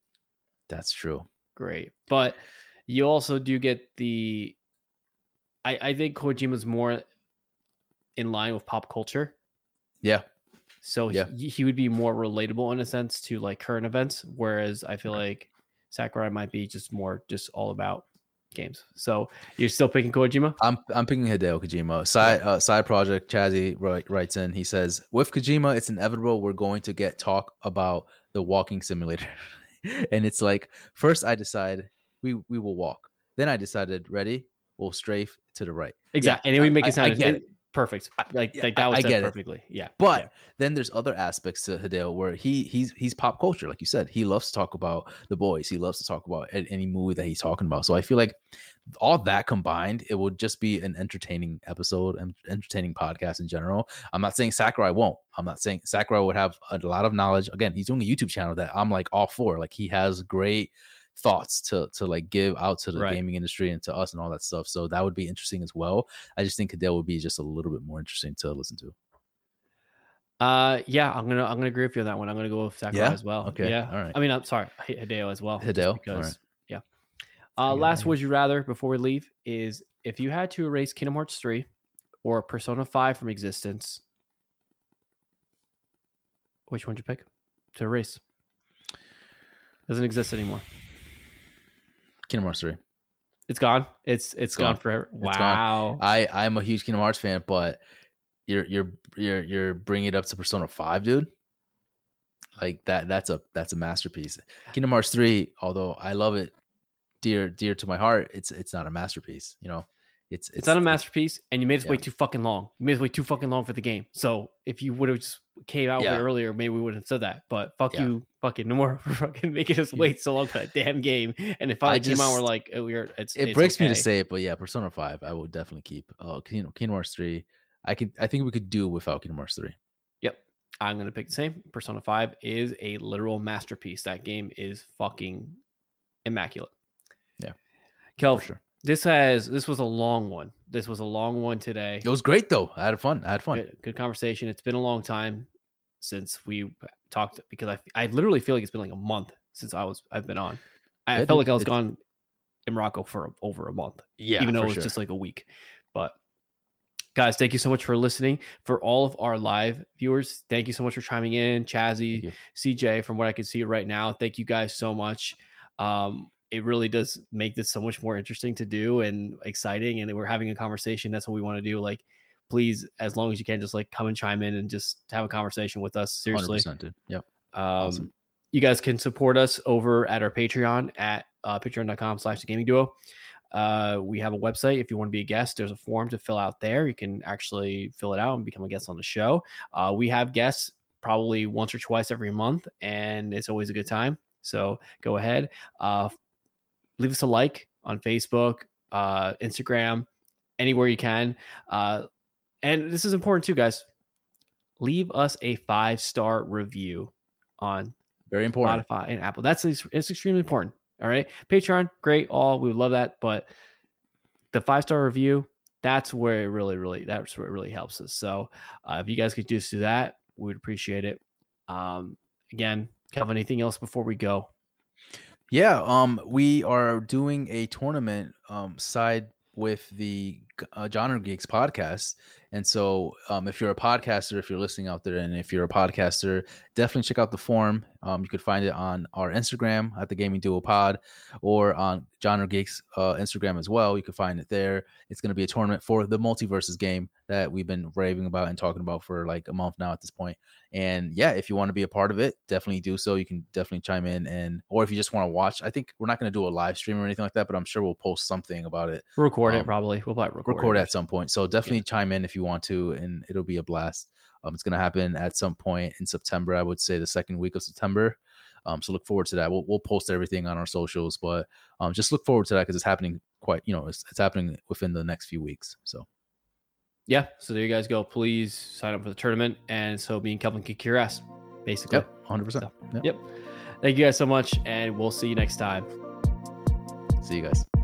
That's true. great. But you also do get the I, I think Kojima's more in line with pop culture. Yeah, So Yeah. he, he would be more relatable in a sense to like current events, whereas I feel like Sakurai might be just more just all about games. So you're still picking Kojima? I'm I'm picking Hideo Kojima. Side uh, side project. Chazzy write, writes in. He says, "With Kojima, it's inevitable we're going to get talk about the walking simulator." [laughs] and it's like, first I decide we we will walk. Then I decided, ready, we'll strafe to the right. Exactly. and it would make I- it sound I it- perfect. Like yeah, like that was I said get it. perfectly. Yeah. But yeah. then there's other aspects to Hideo where he he's he's pop culture, like you said. He loves to talk about the boys. He loves to talk about any movie that he's talking about. So I feel like all that combined, it would just be an entertaining episode and entertaining podcast in general. I'm not saying Sakurai won't. I'm not saying Sakurai would have a lot of knowledge. Again, he's doing a YouTube channel that I'm like all for. Like he has great thoughts to to like give out to the Right. gaming industry and to us and all that stuff. So that would be interesting as well. I just think Hideo would be just a little bit more interesting to listen to. Uh yeah, I'm gonna I'm gonna agree with you on that one. I'm gonna go with Sakurai Yeah? as well. Okay, Yeah. all right. I mean I'm sorry, Hideo as well. Hideo? Because right. yeah. Uh get last would you rather before we leave is if you had to erase Kingdom Hearts 3 or Persona 5 from existence, which one would you pick to erase? Doesn't exist anymore. Kingdom Hearts 3. It's gone. It's it's gone, gone. forever. It's gone. Wow. I I'm a huge Kingdom Hearts fan, but you're you're you're you're bringing it up to Persona Five, dude. Like that that's a that's a masterpiece. Kingdom Hearts Three, although I love it, dear dear to my heart, it's it's not a masterpiece. You know, it's it's, not a masterpiece, and you made it yeah. too fucking long. You made it way too fucking long for the game. So if you would have just came out Yeah. earlier, maybe we wouldn't have said that. But fuck Yeah. you, fucking no more [laughs] fucking making us wait so long for that damn game. And if I came out, we're like, oh, we're it's It it's breaks me to say it, but yeah, Persona Five, I would definitely keep. Uh, Kingdom, Kingdom Hearts Three, I could I think we could do without Kingdom Hearts Three. Yep. I'm gonna pick the same. Persona 5 is a literal masterpiece. That game is fucking immaculate. Yeah, Kel, sure. This has this was a long one. This was a long one today. It was great though. I had fun. I had fun. Good, good conversation. It's been a long time since we talked because I I literally feel like it's been like a month since I was I've been on. I Yeah, felt like I was gone in Morocco for over a month Yeah, even though it was sure. just like a week. But guys, thank you so much for listening. For all of our live viewers, thank you so much for chiming in. Chazzy. CJ, from what I can see right now, thank you guys so much. Um, it really does make this so much more interesting to do and exciting. And we're having a conversation. That's what we want to do. Like, please, as long as you can, just like come and chime in and just have a conversation with us. Seriously. 100%, dude. Yep. Um, Awesome. You guys can support us over at our Patreon at uh, patreon.com slash the gaming duo. Uh, we have a website. If you want to be a guest, there's a form to fill out there. You can actually fill it out and become a guest on the show. Uh, we have guests probably once or twice every month, and it's always a good time. So go ahead, uh, leave us a like on Facebook, uh, Instagram, anywhere you can. Uh, and this is important too, guys. Leave us a five star review on Very important. Spotify and Apple. That's it's extremely important. All right, Patreon, great, all we would love that, but the five star review, that's where it really, really, that's where it really helps us. So uh, if you guys could just do that, we would appreciate it. Um, again, Kevin, anything else before we go? Yeah, um, we are doing a tournament um side with the uh, Genre Geeks podcast, and so um, if you're a podcaster, if you're listening out there, and if you're a podcaster, definitely check out the form Um, you could find it on our Instagram at the Gaming Duo Pod, or on Genre Geeks uh, Instagram as well. You can find it there. It's going to be a tournament for the MultiVersus game that we've been raving about and talking about for like a month now at this point. And yeah, if you want to be a part of it, definitely do so. You can definitely chime in and or if you just want to watch, I think we're not going to do a live stream or anything like that, but I'm sure we'll post something about it. We'll record it Um, probably. We'll probably record, Record at some point. So definitely chime in if you want to, and it'll be a blast. Um, it's going to happen at some point in September. I would say the second week of September. Um, so look forward to that. We'll, we'll post everything on our socials, but um, just look forward to that because it's happening quite, you know, it's, it's happening within the next few weeks. So yeah, so there you guys go. Please sign up for the tournament, and so me and Kelvin kick your ass, basically. Yep, hundred percent. Yep. Thank you guys so much, and we'll see you next time. See you guys.